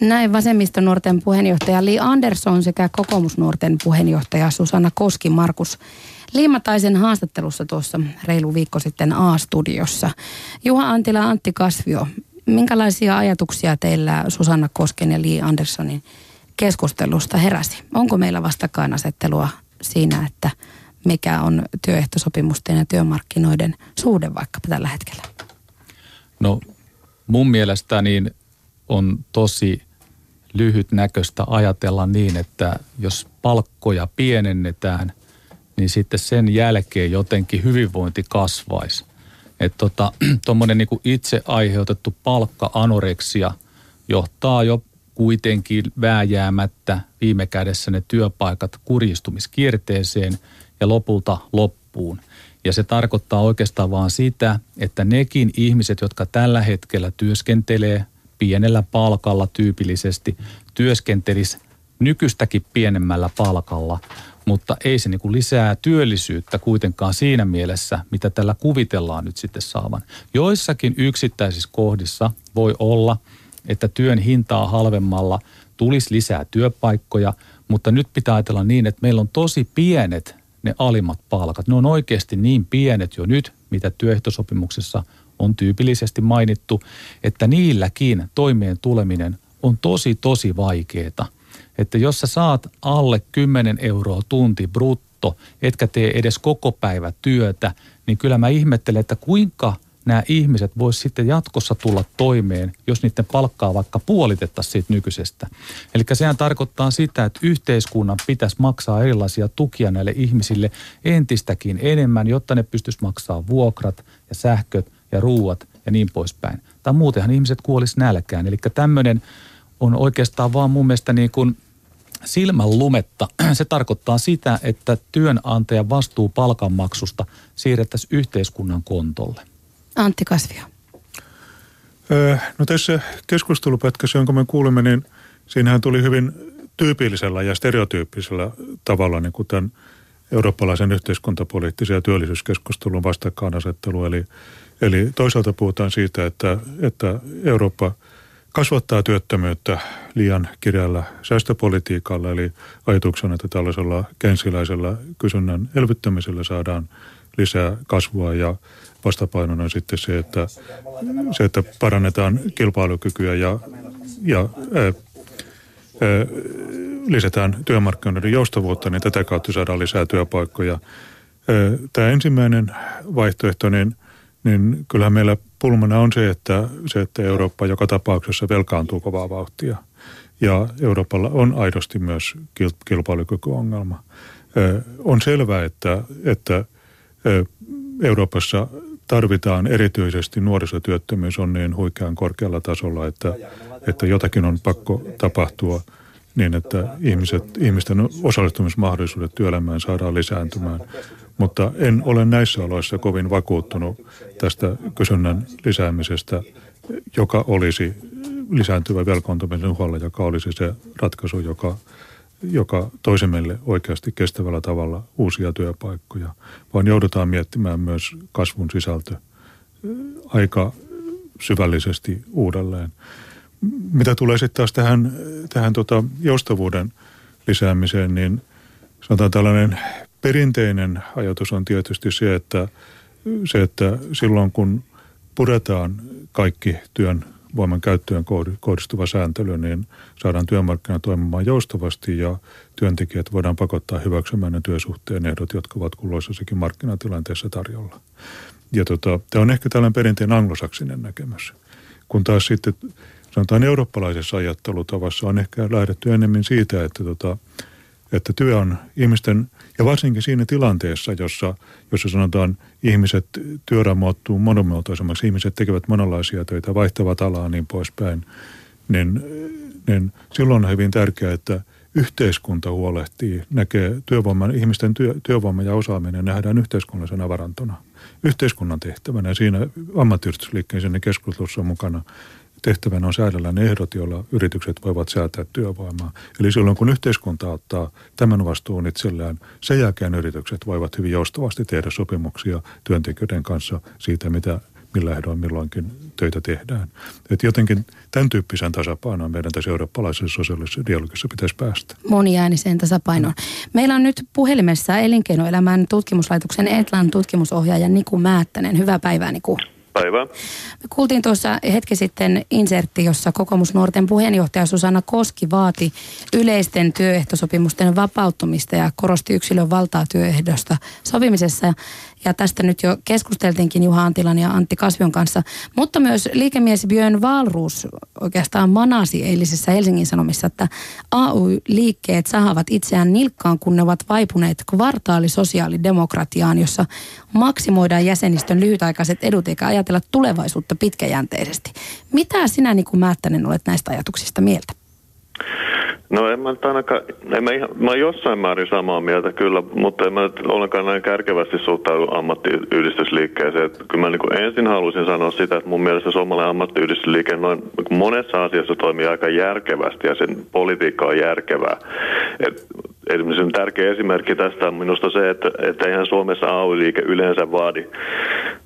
Näin vasemmistonuorten puheenjohtaja Li Andersson sekä kokoomusnuorten puheenjohtaja Susanna Koski Markus Liimataisen haastattelussa tuossa reilu viikko sitten A-studiossa. Juha Antila Antti Kasvio, minkälaisia ajatuksia teillä Susanna Kosken ja Li Anderssonin keskustelusta heräsi? Onko meillä vastakkainasettelua siinä, että mikä on työehtosopimusten ja työmarkkinoiden suhde vaikkapa tällä hetkellä? No mun mielestä niin on tosi lyhytnäköistä ajatella niin, että jos palkkoja pienennetään, niin sitten sen jälkeen jotenkin hyvinvointi kasvaisi. Että tota, tuommoinen niin itse aiheutettu palkka-anoreksia johtaa jo kuitenkin vääjäämättä viime kädessä ne työpaikat kurjistumiskierteeseen ja lopulta loppuun. Ja se tarkoittaa oikeastaan vaan sitä, että nekin ihmiset, jotka tällä hetkellä työskentelee pienellä palkalla tyypillisesti työskentelisi nykyistäkin pienemmällä palkalla, mutta ei se niin kuin lisää työllisyyttä kuitenkaan siinä mielessä, mitä tällä kuvitellaan nyt sitten saavan. Joissakin yksittäisissä kohdissa voi olla, että työn hintaa halvemmalla tulisi lisää työpaikkoja, mutta nyt pitää ajatella niin, että meillä on tosi pienet ne alimmat palkat. Ne on oikeasti niin pienet jo nyt, mitä työehtosopimuksessa – on tyypillisesti mainittu, että niilläkin toimeen tuleminen on tosi, tosi vaikeeta. Että jos sä saat alle 10 euroa tunti brutto, etkä tee edes koko päivä työtä, niin kyllä mä ihmettelen, että kuinka nämä ihmiset vois sitten jatkossa tulla toimeen, jos niiden palkkaa vaikka puolitettaisiin siitä nykyisestä. Eli sehän tarkoittaa sitä, että yhteiskunnan pitäisi maksaa erilaisia tukia näille ihmisille entistäkin enemmän, jotta ne pystyisi maksaa vuokrat ja sähköt ja ruuat ja niin poispäin. Tai muutenhan ihmiset kuolis nälkään. Eli tämmöinen on oikeastaan vaan mun mielestä niin kuin silmän lumetta. Se tarkoittaa sitä, että työnantajan vastuu palkanmaksusta siirrettäisiin yhteiskunnan kontolle. Antti Kasvio. no tässä keskustelupätkässä, jonka me kuulimme, niin siinähän tuli hyvin tyypillisellä ja stereotyyppisellä tavalla niin kuin tämän eurooppalaisen yhteiskuntapoliittisen ja työllisyyskeskustelun vastakkainasettelu. Eli Eli toisaalta puhutaan siitä, että, että Eurooppa kasvattaa työttömyyttä liian kirjalla säästöpolitiikalla, eli ajatuksena, että tällaisella kensiläisellä kysynnän elvyttämisellä saadaan lisää kasvua ja vastapainona sitten se, että, se, että parannetaan kilpailukykyä ja, ja ää, ää, lisätään työmarkkinoiden joustavuutta, niin tätä kautta saadaan lisää työpaikkoja. Tämä ensimmäinen vaihtoehto, niin – niin kyllähän meillä pulmana on se, että, se, että Eurooppa joka tapauksessa velkaantuu kovaa vauhtia. Ja Euroopalla on aidosti myös kilpailukykyongelma. On selvää, että, että Euroopassa tarvitaan erityisesti nuorisotyöttömyys on niin huikean korkealla tasolla, että, että jotakin on pakko tapahtua niin, että ihmiset, ihmisten osallistumismahdollisuudet työelämään saadaan lisääntymään. Mutta en ole näissä oloissa kovin vakuuttunut tästä kysynnän lisäämisestä, joka olisi lisääntyvä velkaantumisen uhalla, joka olisi se ratkaisu, joka, joka toisi meille oikeasti kestävällä tavalla uusia työpaikkoja, vaan joudutaan miettimään myös kasvun sisältö aika syvällisesti uudelleen. Mitä tulee sitten taas tähän, tähän tota joustavuuden lisäämiseen, niin sanotaan tällainen perinteinen ajatus on tietysti se, että, se, että silloin kun puretaan kaikki työn voiman käyttöön kohdistuva sääntely, niin saadaan työmarkkina toimimaan joustavasti ja työntekijät voidaan pakottaa hyväksymään ne työsuhteen ehdot, jotka ovat kulloisessakin markkinatilanteessa tarjolla. Ja tota, tämä on ehkä tällainen perinteinen anglosaksinen näkemys. Kun taas sitten sanotaan eurooppalaisessa ajattelutavassa on ehkä lähdetty enemmän siitä, että, tota, että työ on ihmisten, ja varsinkin siinä tilanteessa, jossa, jossa sanotaan ihmiset, työra muuttuu monimuotoisemmaksi, ihmiset tekevät monenlaisia töitä, vaihtavat alaa niin poispäin, niin, niin silloin on hyvin tärkeää, että yhteiskunta huolehtii, näkee työvoiman, ihmisten työ, työvoima ja osaaminen nähdään yhteiskunnallisena varantona. Yhteiskunnan tehtävänä siinä ammattiyhdistysliikkeen keskustelussa on mukana tehtävänä on säädellä ne ehdot, joilla yritykset voivat säätää työvoimaa. Eli silloin kun yhteiskunta ottaa tämän vastuun itselleen, sen jälkeen yritykset voivat hyvin joustavasti tehdä sopimuksia työntekijöiden kanssa siitä, mitä millä ehdoin milloinkin töitä tehdään. Että jotenkin tämän tyyppisen tasapainoon meidän tässä eurooppalaisessa sosiaalisessa dialogissa pitäisi päästä. Moniääniseen tasapainoon. Meillä on nyt puhelimessa elinkeinoelämän tutkimuslaitoksen Etlan tutkimusohjaaja Niku Määttänen. Hyvää päivää Niku. Päivää. Me kuultiin tuossa hetki sitten insertti, jossa kokoomusnuorten puheenjohtaja Susanna Koski vaati yleisten työehtosopimusten vapauttumista ja korosti yksilön valtaa työehdosta sopimisessa. Ja tästä nyt jo keskusteltiinkin Juha Antilan ja Antti Kasvion kanssa. Mutta myös liikemies Björn Valruus oikeastaan manasi eilisessä Helsingin Sanomissa, että AY-liikkeet sahavat itseään nilkkaan, kun ne ovat vaipuneet kvartaalisosiaalidemokratiaan, jossa maksimoidaan jäsenistön lyhytaikaiset edut eikä ajatella tulevaisuutta pitkäjänteisesti. Mitä sinä niin kuin Määttänen olet näistä ajatuksista mieltä? No en mä nyt ainakaan, en mä, ihan, mä jossain määrin samaa mieltä kyllä, mutta en mä nyt ollenkaan näin kärkevästi suhtaudu ammattiyhdistysliikkeeseen. Että kyllä mä niin kuin ensin halusin sanoa sitä, että mun mielestä suomalainen ammattiyhdistysliike noin monessa asiassa toimii aika järkevästi ja sen politiikka on järkevää. Et Esimerkiksi tärkeä esimerkki tästä on minusta se, että, että eihän Suomessa AY-liike yleensä vaadi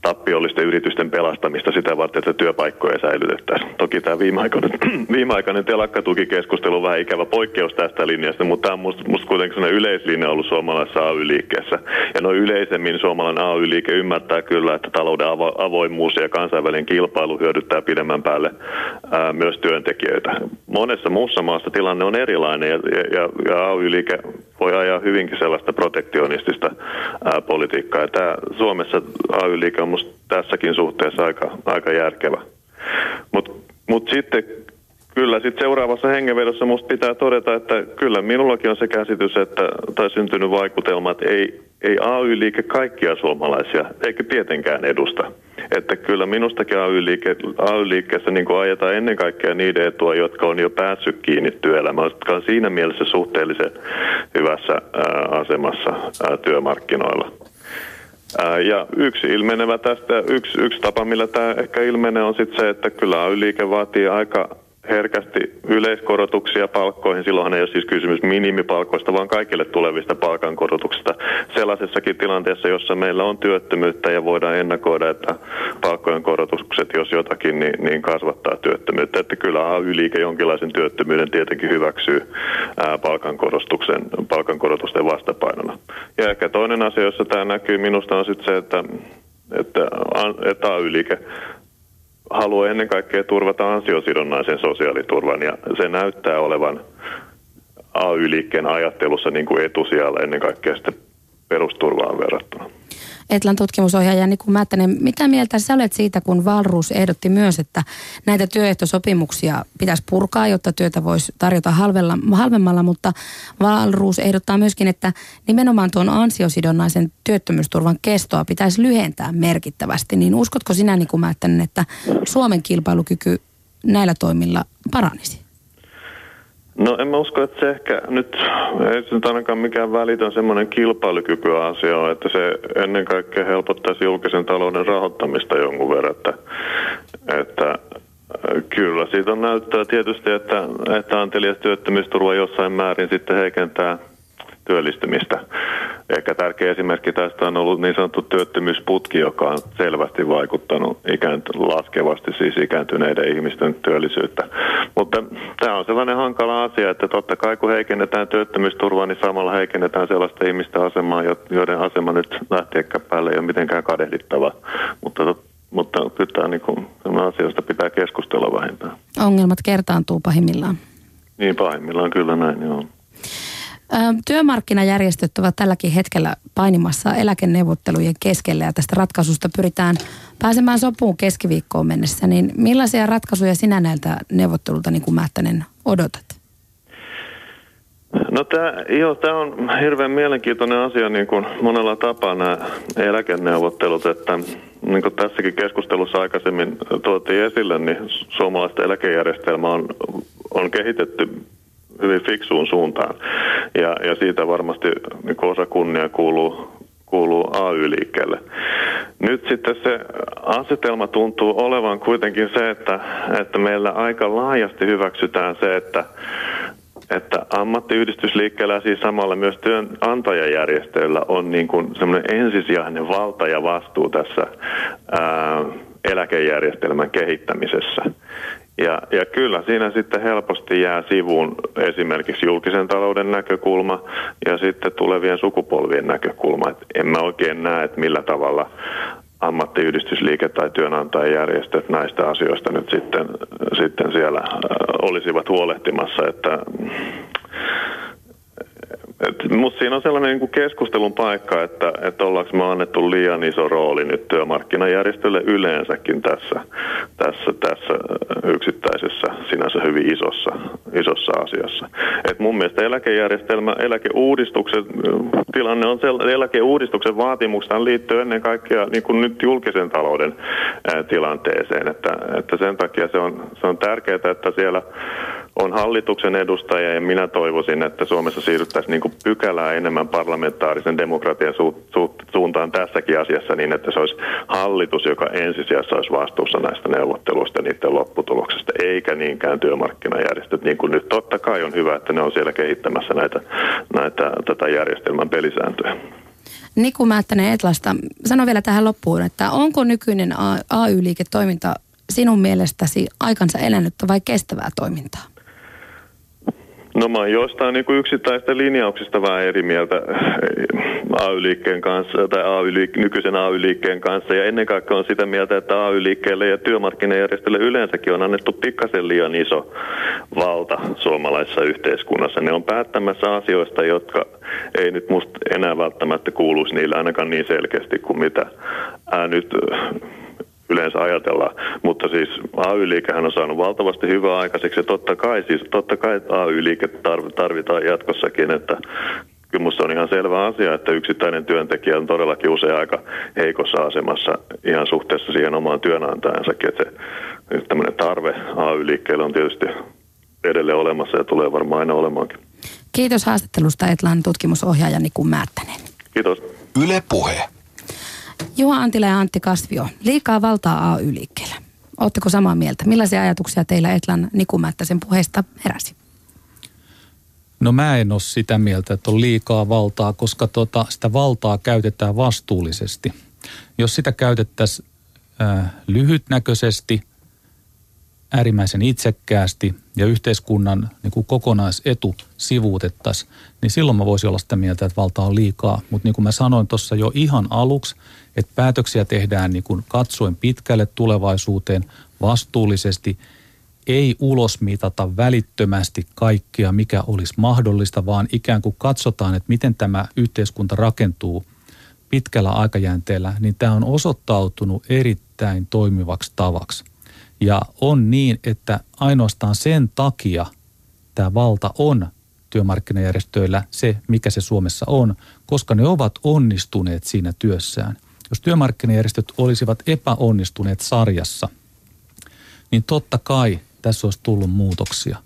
tappiollisten yritysten pelastamista sitä varten, että työpaikkoja säilytettäisiin. Toki tämä viimeaikainen, viimeaikainen telakkatukikeskustelu on vähän ikävä poikkeus tästä linjasta, mutta tämä on musta, musta kuitenkin sellainen yleislinja ollut suomalaisessa AY-liikkeessä. Ja noin yleisemmin suomalainen AY-liike ymmärtää kyllä, että talouden avo, avoimuus ja kansainvälinen kilpailu hyödyttää pidemmän päälle ää, myös työntekijöitä. Monessa muussa maassa tilanne on erilainen ja, ja, ja AY-liike voi ajaa hyvinkin sellaista protektionistista ää, politiikkaa. Ja tämä Suomessa AY-liike on tässäkin suhteessa aika, aika järkevä. Mutta mut sitten Kyllä, sitten seuraavassa hengenvedossa musta pitää todeta, että kyllä minullakin on se käsitys, että, tai syntynyt vaikutelma, että ei, ei AY-liike kaikkia suomalaisia, eikä tietenkään edusta. Että kyllä minustakin AY-liike, AY-liikkeessä niin ajetaan ennen kaikkea niiden etua, jotka on jo päässyt kiinni työelämään, jotka on siinä mielessä suhteellisen hyvässä asemassa työmarkkinoilla. Ja yksi ilmenevä tästä, yksi, yksi tapa, millä tämä ehkä ilmenee, on sitten se, että kyllä AY-liike vaatii aika herkästi yleiskorotuksia palkkoihin. Silloinhan ei ole siis kysymys minimipalkoista, vaan kaikille tulevista palkankorotuksista. Sellaisessakin tilanteessa, jossa meillä on työttömyyttä ja voidaan ennakoida, että palkkojen korotukset, jos jotakin, niin, niin kasvattaa työttömyyttä. Että kyllä AY-liike jonkinlaisen työttömyyden tietenkin hyväksyy ää, palkankorotuksen, palkankorotusten vastapainona. Ja ehkä toinen asia, jossa tämä näkyy minusta on sitten se, että että, että AY-liike haluaa ennen kaikkea turvata ansiosidonnaisen sosiaaliturvan ja se näyttää olevan AY-liikkeen ajattelussa niin kuin etusijalla ennen kaikkea sitten perusturvaan verrattuna. Etlan tutkimusohjaaja Niku Määttänen, mitä mieltä sä olet siitä, kun Valruus ehdotti myös, että näitä työehtosopimuksia pitäisi purkaa, jotta työtä voisi tarjota halvella, halvemmalla, mutta Valruus ehdottaa myöskin, että nimenomaan tuon ansiosidonnaisen työttömyysturvan kestoa pitäisi lyhentää merkittävästi. Niin uskotko sinä Niku Määttänen, että Suomen kilpailukyky näillä toimilla paranisi? No en mä usko, että se ehkä nyt, ei se nyt ainakaan mikään välitön semmoinen kilpailukykyasia ole, että se ennen kaikkea helpottaisi julkisen talouden rahoittamista jonkun verran, että, että äh, kyllä siitä on näyttöä tietysti, että, että antelias työttömyysturva jossain määrin sitten heikentää – työllistymistä. Ehkä tärkeä esimerkki tästä on ollut niin sanottu työttömyysputki, joka on selvästi vaikuttanut ikäänty- laskevasti siis ikääntyneiden ihmisten työllisyyttä. Mutta tämä on sellainen hankala asia, että totta kai kun heikennetään työttömyysturvaa, niin samalla heikennetään sellaista ihmistä asemaa, joiden asema nyt lähti ehkä päälle ei ole mitenkään kadehdittava. Mutta mutta kyllä tämä niin asioista pitää keskustella vähintään. Ongelmat kertaantuu pahimmillaan. Niin, pahimmillaan kyllä näin, joo. Työmarkkinajärjestöt ovat tälläkin hetkellä painimassa eläkeneuvottelujen keskellä ja tästä ratkaisusta pyritään pääsemään sopuun keskiviikkoon mennessä. Niin millaisia ratkaisuja sinä näiltä neuvottelulta, niin kuin Mättänen, odotat? No tämä, joo, tämä on hirveän mielenkiintoinen asia niin kuin monella tapaa nämä eläkeneuvottelut, että niin kuin tässäkin keskustelussa aikaisemmin tuotiin esille, niin suomalaista eläkejärjestelmä on, on kehitetty hyvin fiksuun suuntaan. Ja, ja siitä varmasti niin osa kunnia kuuluu, kuuluu AY-liikkeelle. Nyt sitten se asetelma tuntuu olevan kuitenkin se, että, että meillä aika laajasti hyväksytään se, että, että ammattiyhdistysliikkeellä siis samalla myös työnantajajärjestöillä on niin kuin semmoinen ensisijainen valta ja vastuu tässä ää, eläkejärjestelmän kehittämisessä. Ja, ja kyllä siinä sitten helposti jää sivuun esimerkiksi julkisen talouden näkökulma ja sitten tulevien sukupolvien näkökulma. Et en mä oikein näe, että millä tavalla ammattiyhdistysliike tai työnantajajärjestöt näistä asioista nyt sitten, sitten siellä olisivat huolehtimassa, että mutta siinä on sellainen niin kuin keskustelun paikka, että, että ollaanko me annettu liian iso rooli nyt työmarkkinajärjestölle yleensäkin tässä, tässä, tässä yksittäisessä sinänsä hyvin isossa, isossa asiassa. Et mun mielestä eläkejärjestelmä, eläkeuudistuksen tilanne on sellainen, eläkeuudistuksen vaatimuksena liittyy ennen kaikkea niin kuin nyt julkisen talouden tilanteeseen, että, että sen takia se on, se on tärkeää, että siellä on hallituksen edustajia ja minä toivoisin, että Suomessa siirryttäisiin niin kuin pykälää enemmän parlamentaarisen demokratian su- su- suuntaan tässäkin asiassa niin, että se olisi hallitus, joka ensisijassa olisi vastuussa näistä neuvotteluista niiden lopputuloksesta, eikä niinkään työmarkkinajärjestöt, niin kuin nyt totta kai on hyvä, että ne on siellä kehittämässä näitä, näitä tätä järjestelmän pelisääntöjä. Niku Määttänen Etlasta, sano vielä tähän loppuun, että onko nykyinen AY-liiketoiminta sinun mielestäsi aikansa elänyttä vai kestävää toimintaa? No mä oon jostain niin yksittäistä linjauksista vähän eri mieltä AY-liikkeen kanssa tai AY, nykyisen AY-liikkeen kanssa. Ja ennen kaikkea on sitä mieltä, että AY-liikkeelle ja työmarkkinajärjestölle yleensäkin on annettu pikkasen liian iso valta suomalaisessa yhteiskunnassa. Ne on päättämässä asioista, jotka ei nyt musta enää välttämättä kuuluisi niille ainakaan niin selkeästi kuin mitä ää, nyt yleensä ajatellaan. Mutta siis AY-liikehän on saanut valtavasti hyvää aikaiseksi ja totta kai, siis totta kai AY-liike tarvitaan jatkossakin, että kyllä minusta on ihan selvä asia, että yksittäinen työntekijä on todellakin usein aika heikossa asemassa ihan suhteessa siihen omaan työnantajansakin. Että se, tämmöinen tarve AY-liikkeelle on tietysti edelleen olemassa ja tulee varmaan aina olemaankin. Kiitos haastattelusta Etlan tutkimusohjaaja Niku Määttänen. Kiitos. Yle Puhe. Juha Antila ja Antti Kasvio, liikaa valtaa AY-liikkeelle. Oletteko samaa mieltä? Millaisia ajatuksia teillä Etlan Nikumättäisen puheesta heräsi? No mä en ole sitä mieltä, että on liikaa valtaa, koska tota, sitä valtaa käytetään vastuullisesti. Jos sitä käytettäisiin äh, lyhytnäköisesti, äärimmäisen itsekkäästi ja yhteiskunnan niin kuin kokonaisetu sivuutettaisiin, niin silloin mä voisin olla sitä mieltä, että valta on liikaa. Mutta niin kuin mä sanoin tuossa jo ihan aluksi, että päätöksiä tehdään niin kuin katsoen pitkälle tulevaisuuteen vastuullisesti, ei ulosmitata välittömästi kaikkia, mikä olisi mahdollista, vaan ikään kuin katsotaan, että miten tämä yhteiskunta rakentuu pitkällä aikajänteellä, niin tämä on osoittautunut erittäin toimivaksi tavaksi. Ja on niin, että ainoastaan sen takia tämä valta on työmarkkinajärjestöillä se, mikä se Suomessa on, koska ne ovat onnistuneet siinä työssään. Jos työmarkkinajärjestöt olisivat epäonnistuneet sarjassa, niin totta kai tässä olisi tullut muutoksia.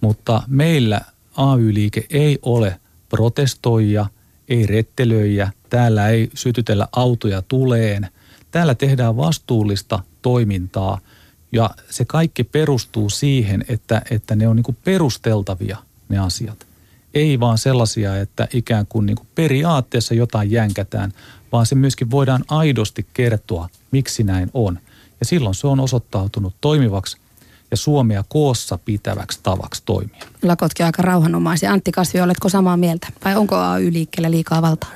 Mutta meillä AY-liike ei ole protestoija, ei rettelöijä, täällä ei sytytellä autoja tuleen. Täällä tehdään vastuullista toimintaa ja se kaikki perustuu siihen, että, että ne on niin perusteltavia ne asiat. Ei vaan sellaisia, että ikään kuin, niin kuin periaatteessa jotain jänkätään, vaan se myöskin voidaan aidosti kertoa, miksi näin on. Ja silloin se on osoittautunut toimivaksi ja Suomea koossa pitäväksi tavaksi toimia. Lakotkin aika rauhanomaisia. Antti Kasvi, oletko samaa mieltä? Vai onko AY-liikkeelle liikaa valtaa?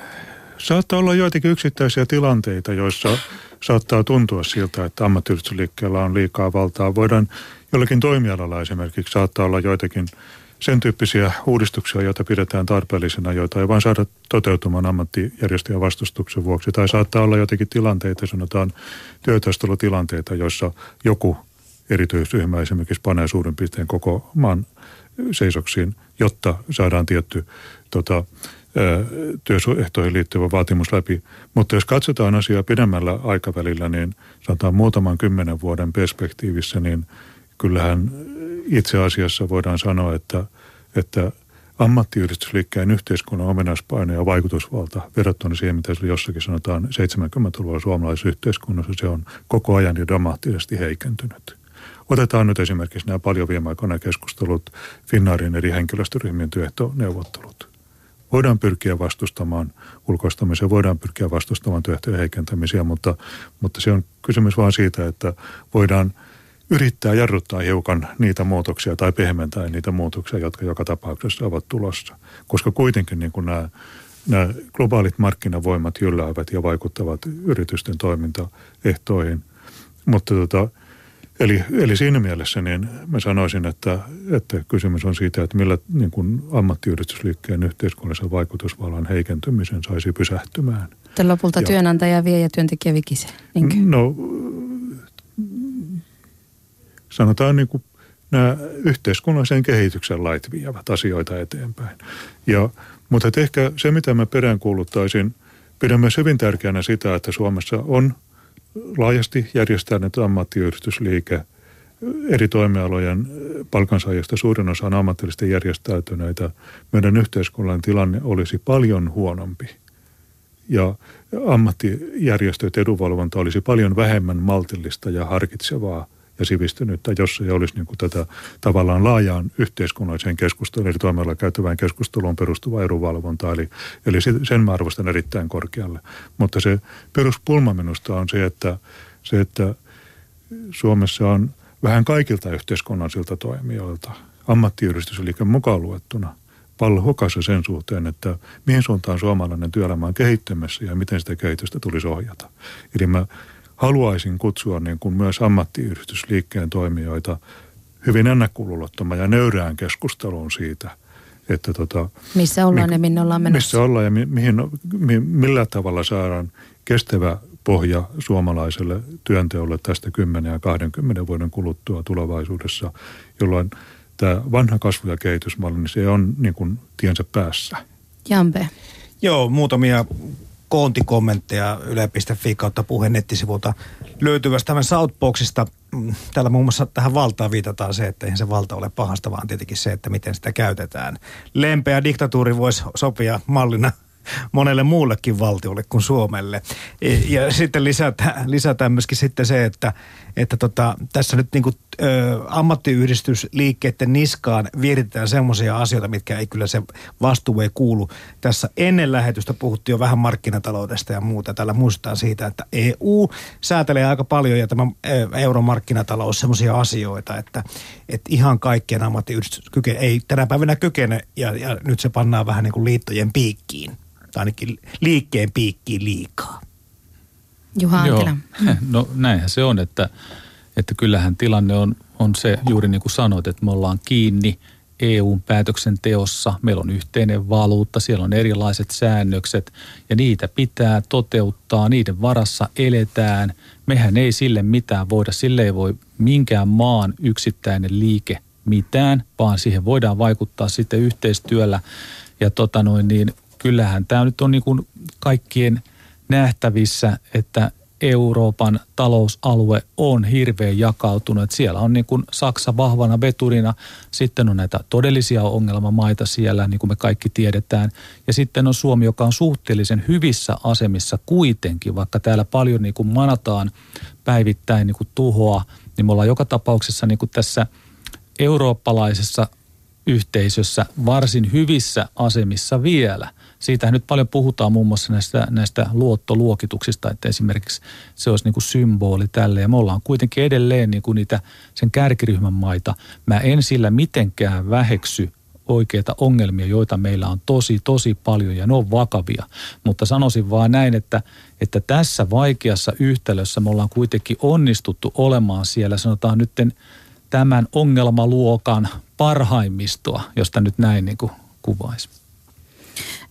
Saattaa olla joitakin yksittäisiä tilanteita, joissa saattaa tuntua siltä, että ammattiyhdistysliikkeellä on liikaa valtaa. Voidaan jollakin toimialalla esimerkiksi saattaa olla joitakin sen tyyppisiä uudistuksia, joita pidetään tarpeellisena, joita ei vain saada toteutumaan ammattijärjestöjen vastustuksen vuoksi. Tai saattaa olla jotakin tilanteita, sanotaan työtaistelutilanteita, joissa joku erityisryhmä esimerkiksi panee suurin piirtein koko maan seisoksiin, jotta saadaan tietty tota, työehtoihin liittyvä vaatimus läpi. Mutta jos katsotaan asiaa pidemmällä aikavälillä, niin sanotaan muutaman kymmenen vuoden perspektiivissä, niin kyllähän itse asiassa voidaan sanoa, että, että ammattiyhdistysliikkeen yhteiskunnan ominaispaine ja vaikutusvalta verrattuna siihen, mitä se jossakin sanotaan 70-luvulla suomalaisessa yhteiskunnassa, se on koko ajan jo dramaattisesti heikentynyt. Otetaan nyt esimerkiksi nämä paljon viime aikoina keskustelut Finnaarin eri henkilöstöryhmien työehtoneuvottelut. Voidaan pyrkiä vastustamaan ulkoistamisia, voidaan pyrkiä vastustamaan työehtojen heikentämisiä, mutta, mutta se on kysymys vain siitä, että voidaan yrittää jarruttaa hiukan niitä muutoksia tai pehmentää niitä muutoksia, jotka joka tapauksessa ovat tulossa. Koska kuitenkin niin kuin nämä, nämä globaalit markkinavoimat jylläävät ja vaikuttavat yritysten toimintaehtoihin. Mutta tota, Eli, eli siinä mielessä niin mä sanoisin, että, että kysymys on siitä, että millä niin kuin ammattiyhdistysliikkeen yhteiskunnallisen vaikutusvallan heikentymisen saisi pysähtymään. Sitten lopulta ja, työnantaja vie ja työntekijä vikisee. Niinkö? No sanotaan niin kuin nämä yhteiskunnallisen kehityksen lait vievät asioita eteenpäin. Ja, mutta ehkä se, mitä mä peräänkuuluttaisin, pidän myös hyvin tärkeänä sitä, että Suomessa on – laajasti järjestänyt ammattiyhdistysliike eri toimialojen palkansaajista suurin osa on ammatillisesti järjestäytyneitä. Meidän yhteiskunnan tilanne olisi paljon huonompi. Ja ammattijärjestöt edunvalvonta olisi paljon vähemmän maltillista ja harkitsevaa – ja sivistynyttä, jos ei olisi niin kuin tätä tavallaan laajaan yhteiskunnalliseen keskusteluun, eli toimialalla käytävään keskusteluun perustuva edunvalvonta, eli, eli sen mä arvostan erittäin korkealle. Mutta se peruspulma minusta on se, että, se, että Suomessa on vähän kaikilta yhteiskunnallisilta toimijoilta, ammattiyhdistysliike mukaan luettuna, pallo hukassa sen suhteen, että mihin suuntaan suomalainen työelämä on kehittymässä ja miten sitä kehitystä tulisi ohjata. Eli mä haluaisin kutsua niin kuin myös ammattiyhdistysliikkeen toimijoita hyvin ennakkoluulottomaan ja nöyrään keskusteluun siitä, että tota, missä ollaan niin, ja minne ollaan menossa. Missä ollaan ja mi, mihin, mi, millä tavalla saadaan kestävä pohja suomalaiselle työnteolle tästä 10 ja 20 vuoden kuluttua tulevaisuudessa, jolloin tämä vanha kasvu- ja kehitysmalli, niin se on niin kuin tiensä päässä. Jampe. Joo, muutamia koontikommentteja yle.fi kautta puheen nettisivulta löytyvästä tämän Southboxista. Mm, täällä muun muassa tähän valtaan viitataan se, että eihän se valta ole pahasta, vaan tietenkin se, että miten sitä käytetään. Lempeä diktatuuri voisi sopia mallina monelle muullekin valtiolle kuin Suomelle. Ja sitten lisätään, lisätään myöskin sitten se, että, että tota, tässä nyt niin kuin, ö, ammattiyhdistysliikkeiden niskaan vieritetään semmoisia asioita, mitkä ei kyllä se vastuu ei kuulu. Tässä ennen lähetystä puhuttiin jo vähän markkinataloudesta ja muuta. Täällä muistetaan siitä, että EU säätelee aika paljon ja tämä euromarkkinatalous semmoisia asioita, että, että ihan kaikkien ammattiyhdistys ei tänä päivänä kykene ja, ja nyt se pannaan vähän niin kuin liittojen piikkiin tai ainakin liikkeen piikkiin liikaa. Juha Joo. No näinhän se on, että, että kyllähän tilanne on, on se juuri niin kuin sanoit, että me ollaan kiinni EUn päätöksenteossa. Meillä on yhteinen valuutta, siellä on erilaiset säännökset ja niitä pitää toteuttaa, niiden varassa eletään. Mehän ei sille mitään voida, sille ei voi minkään maan yksittäinen liike mitään, vaan siihen voidaan vaikuttaa sitten yhteistyöllä. Ja tota noin, niin kyllähän tämä nyt on niin kuin kaikkien nähtävissä, että Euroopan talousalue on hirveän jakautunut. Että siellä on niin kuin Saksa vahvana veturina, sitten on näitä todellisia ongelmamaita siellä, niin kuin me kaikki tiedetään. Ja sitten on Suomi, joka on suhteellisen hyvissä asemissa kuitenkin, vaikka täällä paljon niin kuin manataan päivittäin niin kuin tuhoa, niin me ollaan joka tapauksessa niin kuin tässä eurooppalaisessa yhteisössä varsin hyvissä asemissa vielä – Siitähän nyt paljon puhutaan muun muassa näistä, näistä luottoluokituksista, että esimerkiksi se olisi niin kuin symboli tälle. Ja me ollaan kuitenkin edelleen niin kuin niitä sen kärkiryhmän maita. Mä en sillä mitenkään väheksy oikeita ongelmia, joita meillä on tosi, tosi paljon ja ne on vakavia. Mutta sanoisin vaan näin, että, että tässä vaikeassa yhtälössä me ollaan kuitenkin onnistuttu olemaan siellä, sanotaan nyt tämän ongelmaluokan parhaimmistoa, josta nyt näin niin kuin kuvaisi.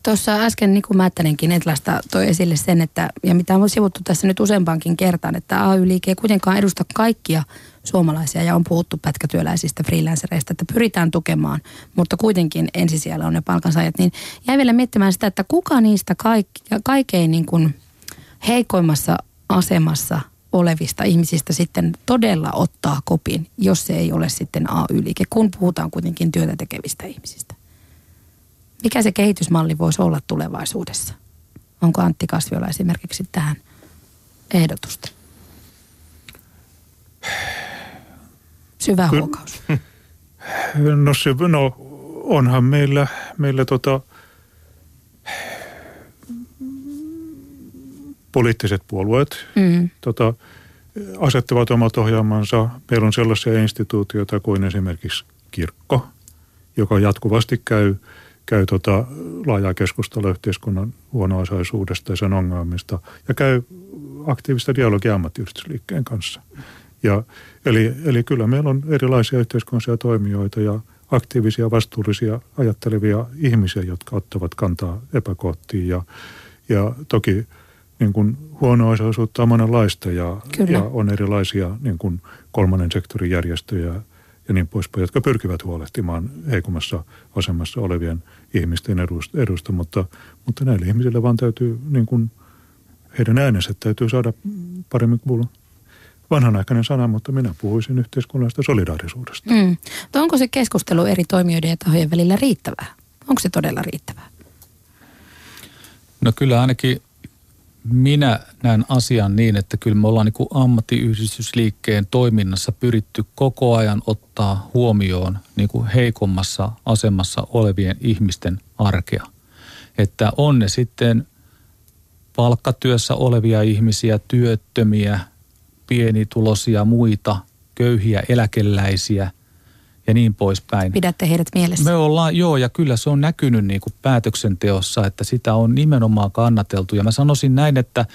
Tuossa äsken Niku Mättänenkin Etlasta toi esille sen, että, ja mitä on sivuttu tässä nyt useampaankin kertaan, että AY-liike ei kuitenkaan edusta kaikkia suomalaisia ja on puhuttu pätkätyöläisistä, freelancereista, että pyritään tukemaan, mutta kuitenkin ensisijalla on ne palkansaajat, niin jäi vielä miettimään sitä, että kuka niistä kaikki, kaikein niin kuin heikoimmassa asemassa olevista ihmisistä sitten todella ottaa kopin, jos se ei ole sitten AY-liike, kun puhutaan kuitenkin työtä tekevistä ihmisistä. Mikä se kehitysmalli voisi olla tulevaisuudessa? Onko Antti Kasviola esimerkiksi tähän ehdotusta? Syvä Ky- huokaus. No, se, no onhan meillä, meillä tota, poliittiset puolueet mm. tota, asettavat omat ohjelmansa. Meillä on sellaisia instituutioita kuin esimerkiksi kirkko, joka jatkuvasti käy – käy tota laajaa keskustelua yhteiskunnan huono-osaisuudesta ja sen ongelmista ja käy aktiivista dialogia ammattiyhdistysliikkeen kanssa. Ja, eli, eli kyllä meillä on erilaisia yhteiskunnallisia toimijoita ja aktiivisia, vastuullisia, ajattelevia ihmisiä, jotka ottavat kantaa epäkohtiin ja, ja toki niin kuin huono-osaisuutta on monenlaista ja, ja on erilaisia niin kuin kolmannen sektorin järjestöjä ja niin poispäin, jotka pyrkivät huolehtimaan heikommassa asemassa olevien ihmisten edusta, edusta mutta, mutta näille ihmisille vaan täytyy, niin kuin, heidän äänensä täytyy saada paremmin kuulla. Vanhanaikainen sana, mutta minä puhuisin yhteiskunnallisesta solidaarisuudesta. Mm. Onko se keskustelu eri toimijoiden ja tahojen välillä riittävää? Onko se todella riittävää? No kyllä ainakin minä näen asian niin, että kyllä me ollaan niin ammattiyhdistysliikkeen toiminnassa pyritty koko ajan ottaa huomioon niin kuin heikommassa asemassa olevien ihmisten arkea. Että on ne sitten palkkatyössä olevia ihmisiä, työttömiä, pienitulosia, muita, köyhiä eläkeläisiä – ja niin poispäin. Pidätte heidät mielessä. Me ollaan, joo, ja kyllä se on näkynyt niin kuin päätöksenteossa, että sitä on nimenomaan kannateltu. Ja mä sanoisin näin, että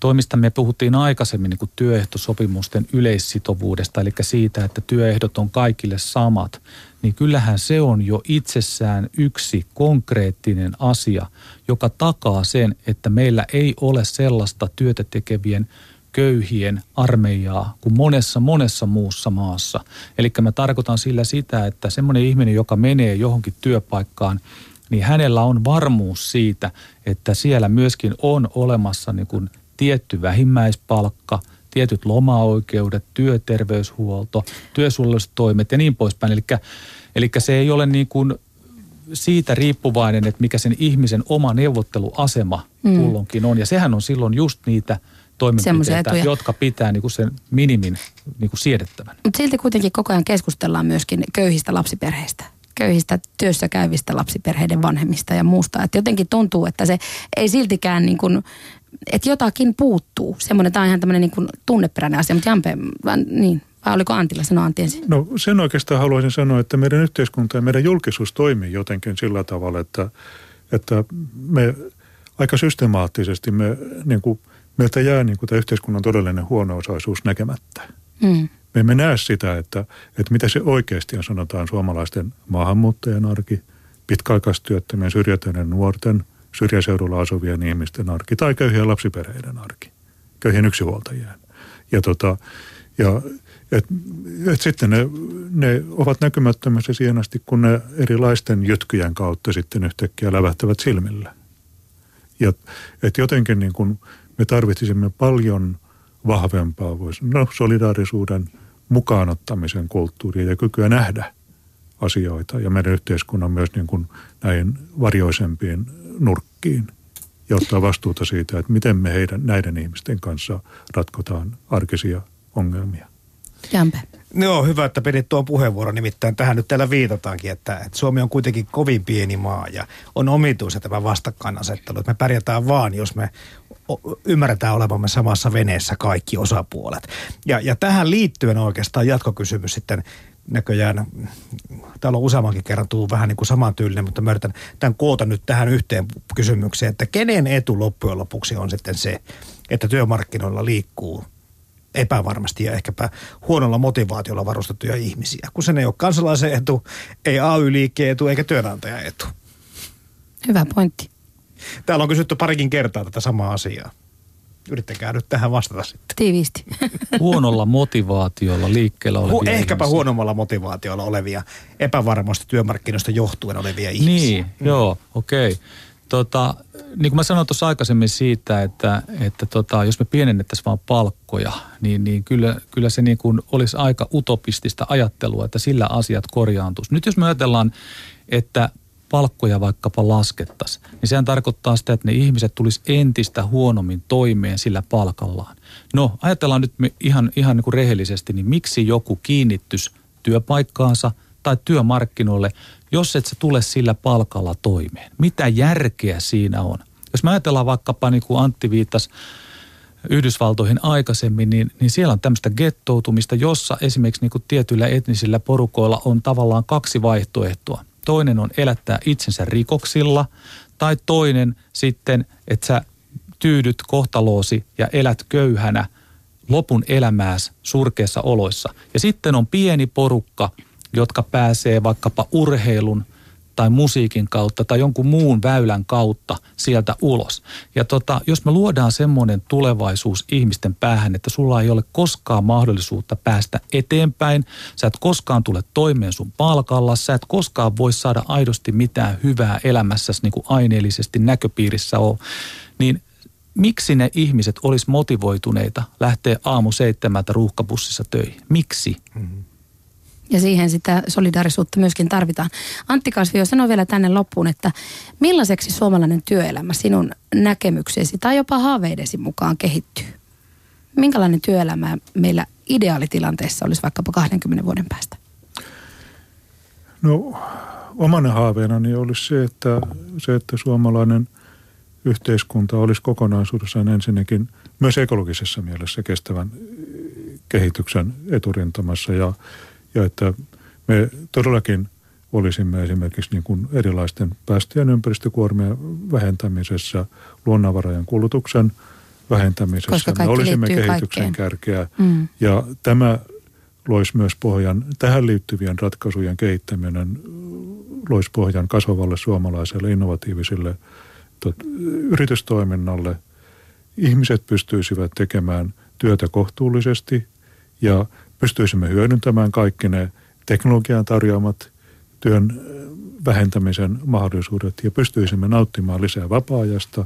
toimista me puhuttiin aikaisemmin niin kuin työehtosopimusten yleissitovuudesta, eli siitä, että työehdot on kaikille samat, niin kyllähän se on jo itsessään yksi konkreettinen asia, joka takaa sen, että meillä ei ole sellaista työtä tekevien – köyhien armeijaa kuin monessa monessa muussa maassa. Eli mä tarkoitan sillä sitä, että semmoinen ihminen, joka menee johonkin työpaikkaan, niin hänellä on varmuus siitä, että siellä myöskin on olemassa niin kuin tietty vähimmäispalkka, tietyt lomaoikeudet, työterveyshuolto, työsuojelustoimet ja niin poispäin. Eli, eli se ei ole niin kuin siitä riippuvainen, että mikä sen ihmisen oma neuvotteluasema mm. kulloinkin on. Ja sehän on silloin just niitä – toimenpiteitä, jotka pitää niin kuin sen minimin niin kuin siedettävän. Mutta silti kuitenkin koko ajan keskustellaan myöskin köyhistä lapsiperheistä köyhistä työssä käyvistä lapsiperheiden vanhemmista ja muusta. Että jotenkin tuntuu, että se ei siltikään niin kuin, että jotakin puuttuu. Semmoinen, tämä on ihan tämmöinen niin kuin tunneperäinen asia, mutta Jampe, vaan, niin, vai oliko Antilla sanoa Antti ensin? No sen oikeastaan haluaisin sanoa, että meidän yhteiskunta ja meidän julkisuus toimii jotenkin sillä tavalla, että, että me aika systemaattisesti me niin kuin – meiltä jää niin kuin tämä yhteiskunnan todellinen huono-osaisuus näkemättä. Mm. Me emme näe sitä, että, että mitä se oikeasti on, sanotaan suomalaisten maahanmuuttajien arki, pitkäaikaistyöttömien, syrjäytyneiden nuorten, syrjäseudulla asuvien ihmisten arki tai köyhien lapsiperheiden arki, köyhien yksinhuoltajien. Ja, tota, ja et, et sitten ne, ne ovat näkymättömässä siihen asti, kun ne erilaisten jytkyjen kautta sitten yhtäkkiä lävähtävät silmille. Ja et jotenkin niin kuin me tarvitsisimme paljon vahvempaa, voisi no, solidaarisuuden mukaanottamisen kulttuuria ja kykyä nähdä asioita ja meidän yhteiskunnan myös niin kuin näihin varjoisempiin nurkkiin ja ottaa vastuuta siitä, että miten me heidän, näiden ihmisten kanssa ratkotaan arkisia ongelmia. Jampe. Joo, hyvä, että pidit tuon puheenvuoron. Nimittäin tähän nyt täällä viitataankin, että, että Suomi on kuitenkin kovin pieni maa ja on omituisa tämä vastakkainasettelu. Että me pärjätään vaan, jos me ymmärretään olevamme samassa veneessä kaikki osapuolet. Ja, ja tähän liittyen oikeastaan jatkokysymys sitten näköjään, täällä on useammankin kerran tullut vähän niin kuin samantyylinen, mutta mä yritän tämän koota nyt tähän yhteen kysymykseen, että kenen etu loppujen lopuksi on sitten se, että työmarkkinoilla liikkuu epävarmasti ja ehkäpä huonolla motivaatiolla varustettuja ihmisiä, kun se ei ole kansalaisen etu, ei AY-liikkeen etu eikä työnantajan etu. Hyvä pointti. Täällä on kysytty parikin kertaa tätä samaa asiaa. Yrittäkää nyt tähän vastata sitten. Tiiviisti. Huonolla motivaatiolla liikkeellä olevia Hu- Ehkäpä ihmisiä. huonommalla motivaatiolla olevia, epävarmoista työmarkkinoista johtuen olevia ihmisiä. Niin, mm. joo, okei. Okay. Tota, niin kuin mä sanoin tuossa aikaisemmin siitä, että, että tota, jos me pienennettäisiin vaan palkkoja, niin, niin kyllä, kyllä se niin kuin olisi aika utopistista ajattelua, että sillä asiat korjaantuisi. Nyt jos me ajatellaan, että palkkoja vaikkapa laskettaisiin, niin sehän tarkoittaa sitä, että ne ihmiset tulisi entistä huonommin toimeen sillä palkallaan. No, ajatellaan nyt ihan, ihan niin kuin rehellisesti, niin miksi joku kiinnittyisi työpaikkaansa tai työmarkkinoille, jos et sä tule sillä palkalla toimeen? Mitä järkeä siinä on? Jos me ajatellaan vaikkapa niin kuin Antti viittasi Yhdysvaltoihin aikaisemmin, niin, niin siellä on tämmöistä gettoutumista, jossa esimerkiksi niin kuin tietyillä etnisillä porukoilla on tavallaan kaksi vaihtoehtoa. Toinen on elättää itsensä rikoksilla tai toinen sitten, että sä tyydyt kohtaloosi ja elät köyhänä lopun elämääs surkeissa oloissa. Ja sitten on pieni porukka, jotka pääsee vaikkapa urheilun tai musiikin kautta tai jonkun muun väylän kautta sieltä ulos. Ja tota, jos me luodaan semmoinen tulevaisuus ihmisten päähän, että sulla ei ole koskaan mahdollisuutta päästä eteenpäin, sä et koskaan tule toimeen sun palkalla, sä et koskaan voi saada aidosti mitään hyvää elämässäsi niin kuin aineellisesti näköpiirissä ole, niin miksi ne ihmiset olisi motivoituneita lähteä aamu seitsemältä ruuhkabussissa töihin? Miksi? Mm-hmm. Ja siihen sitä solidaarisuutta myöskin tarvitaan. Antti Kasvio, sano vielä tänne loppuun, että millaiseksi suomalainen työelämä sinun näkemyksesi tai jopa haaveidesi mukaan kehittyy? Minkälainen työelämä meillä ideaalitilanteessa olisi vaikkapa 20 vuoden päästä? No omana haaveenani olisi se, että, se, että suomalainen yhteiskunta olisi kokonaisuudessaan ensinnäkin myös ekologisessa mielessä kestävän kehityksen eturintamassa ja ja että me todellakin olisimme esimerkiksi niin kuin erilaisten päästöjen ympäristökuormien vähentämisessä, luonnonvarojen kulutuksen vähentämisessä. Me olisimme kehityksen kaikkeen. kärkeä mm. ja tämä loisi myös pohjan, tähän liittyvien ratkaisujen kehittäminen loisi pohjan kasvavalle suomalaiselle innovatiiviselle tot, yritystoiminnalle. Ihmiset pystyisivät tekemään työtä kohtuullisesti ja pystyisimme hyödyntämään kaikki ne teknologian tarjoamat työn vähentämisen mahdollisuudet ja pystyisimme nauttimaan lisää vapaa-ajasta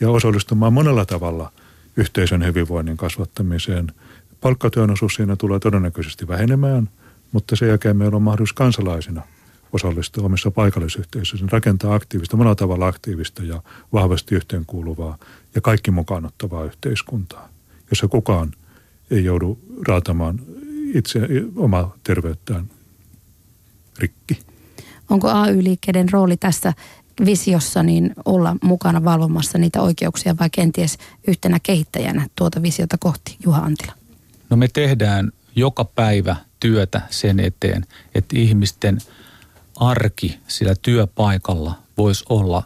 ja osallistumaan monella tavalla yhteisön hyvinvoinnin kasvattamiseen. Palkkatyön osuus siinä tulee todennäköisesti vähenemään, mutta sen jälkeen meillä on mahdollisuus kansalaisina osallistua omissa paikallisyhteisöissä, rakentaa aktiivista, monella tavalla aktiivista ja vahvasti yhteenkuuluvaa ja kaikki mukaan ottavaa yhteiskuntaa, jossa kukaan ei joudu raatamaan itse oma terveyttään rikki. Onko AY-liikkeiden rooli tässä visiossa niin olla mukana valvomassa niitä oikeuksia vai kenties yhtenä kehittäjänä tuota visiota kohti, Juha Antila? No me tehdään joka päivä työtä sen eteen, että ihmisten arki sillä työpaikalla voisi olla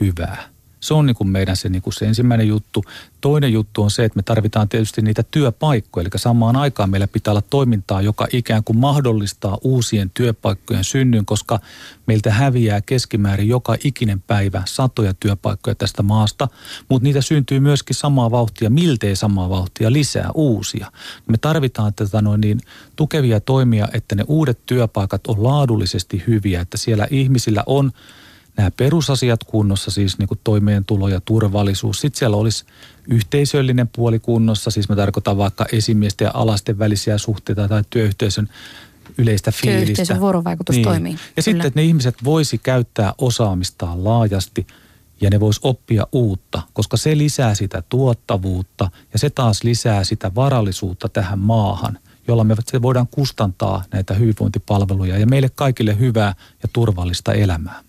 hyvää. Se on niin kuin meidän se, niin kuin se ensimmäinen juttu. Toinen juttu on se, että me tarvitaan tietysti niitä työpaikkoja. Eli samaan aikaan meillä pitää olla toimintaa, joka ikään kuin mahdollistaa uusien työpaikkojen synnyn, koska meiltä häviää keskimäärin joka ikinen päivä satoja työpaikkoja tästä maasta. Mutta niitä syntyy myöskin samaa vauhtia, miltei samaa vauhtia, lisää uusia. Me tarvitaan tätä noin niin tukevia toimia, että ne uudet työpaikat on laadullisesti hyviä, että siellä ihmisillä on – nämä perusasiat kunnossa, siis niin kuin toimeentulo ja turvallisuus. Sitten siellä olisi yhteisöllinen puoli kunnossa, siis mä tarkoitan vaikka esimiesten ja alasten välisiä suhteita tai työyhteisön yleistä fiilistä. Työyhteisön vuorovaikutus niin. toimii. Ja Kyllä. sitten, että ne ihmiset voisi käyttää osaamistaan laajasti ja ne voisi oppia uutta, koska se lisää sitä tuottavuutta ja se taas lisää sitä varallisuutta tähän maahan, jolla me voidaan kustantaa näitä hyvinvointipalveluja ja meille kaikille hyvää ja turvallista elämää.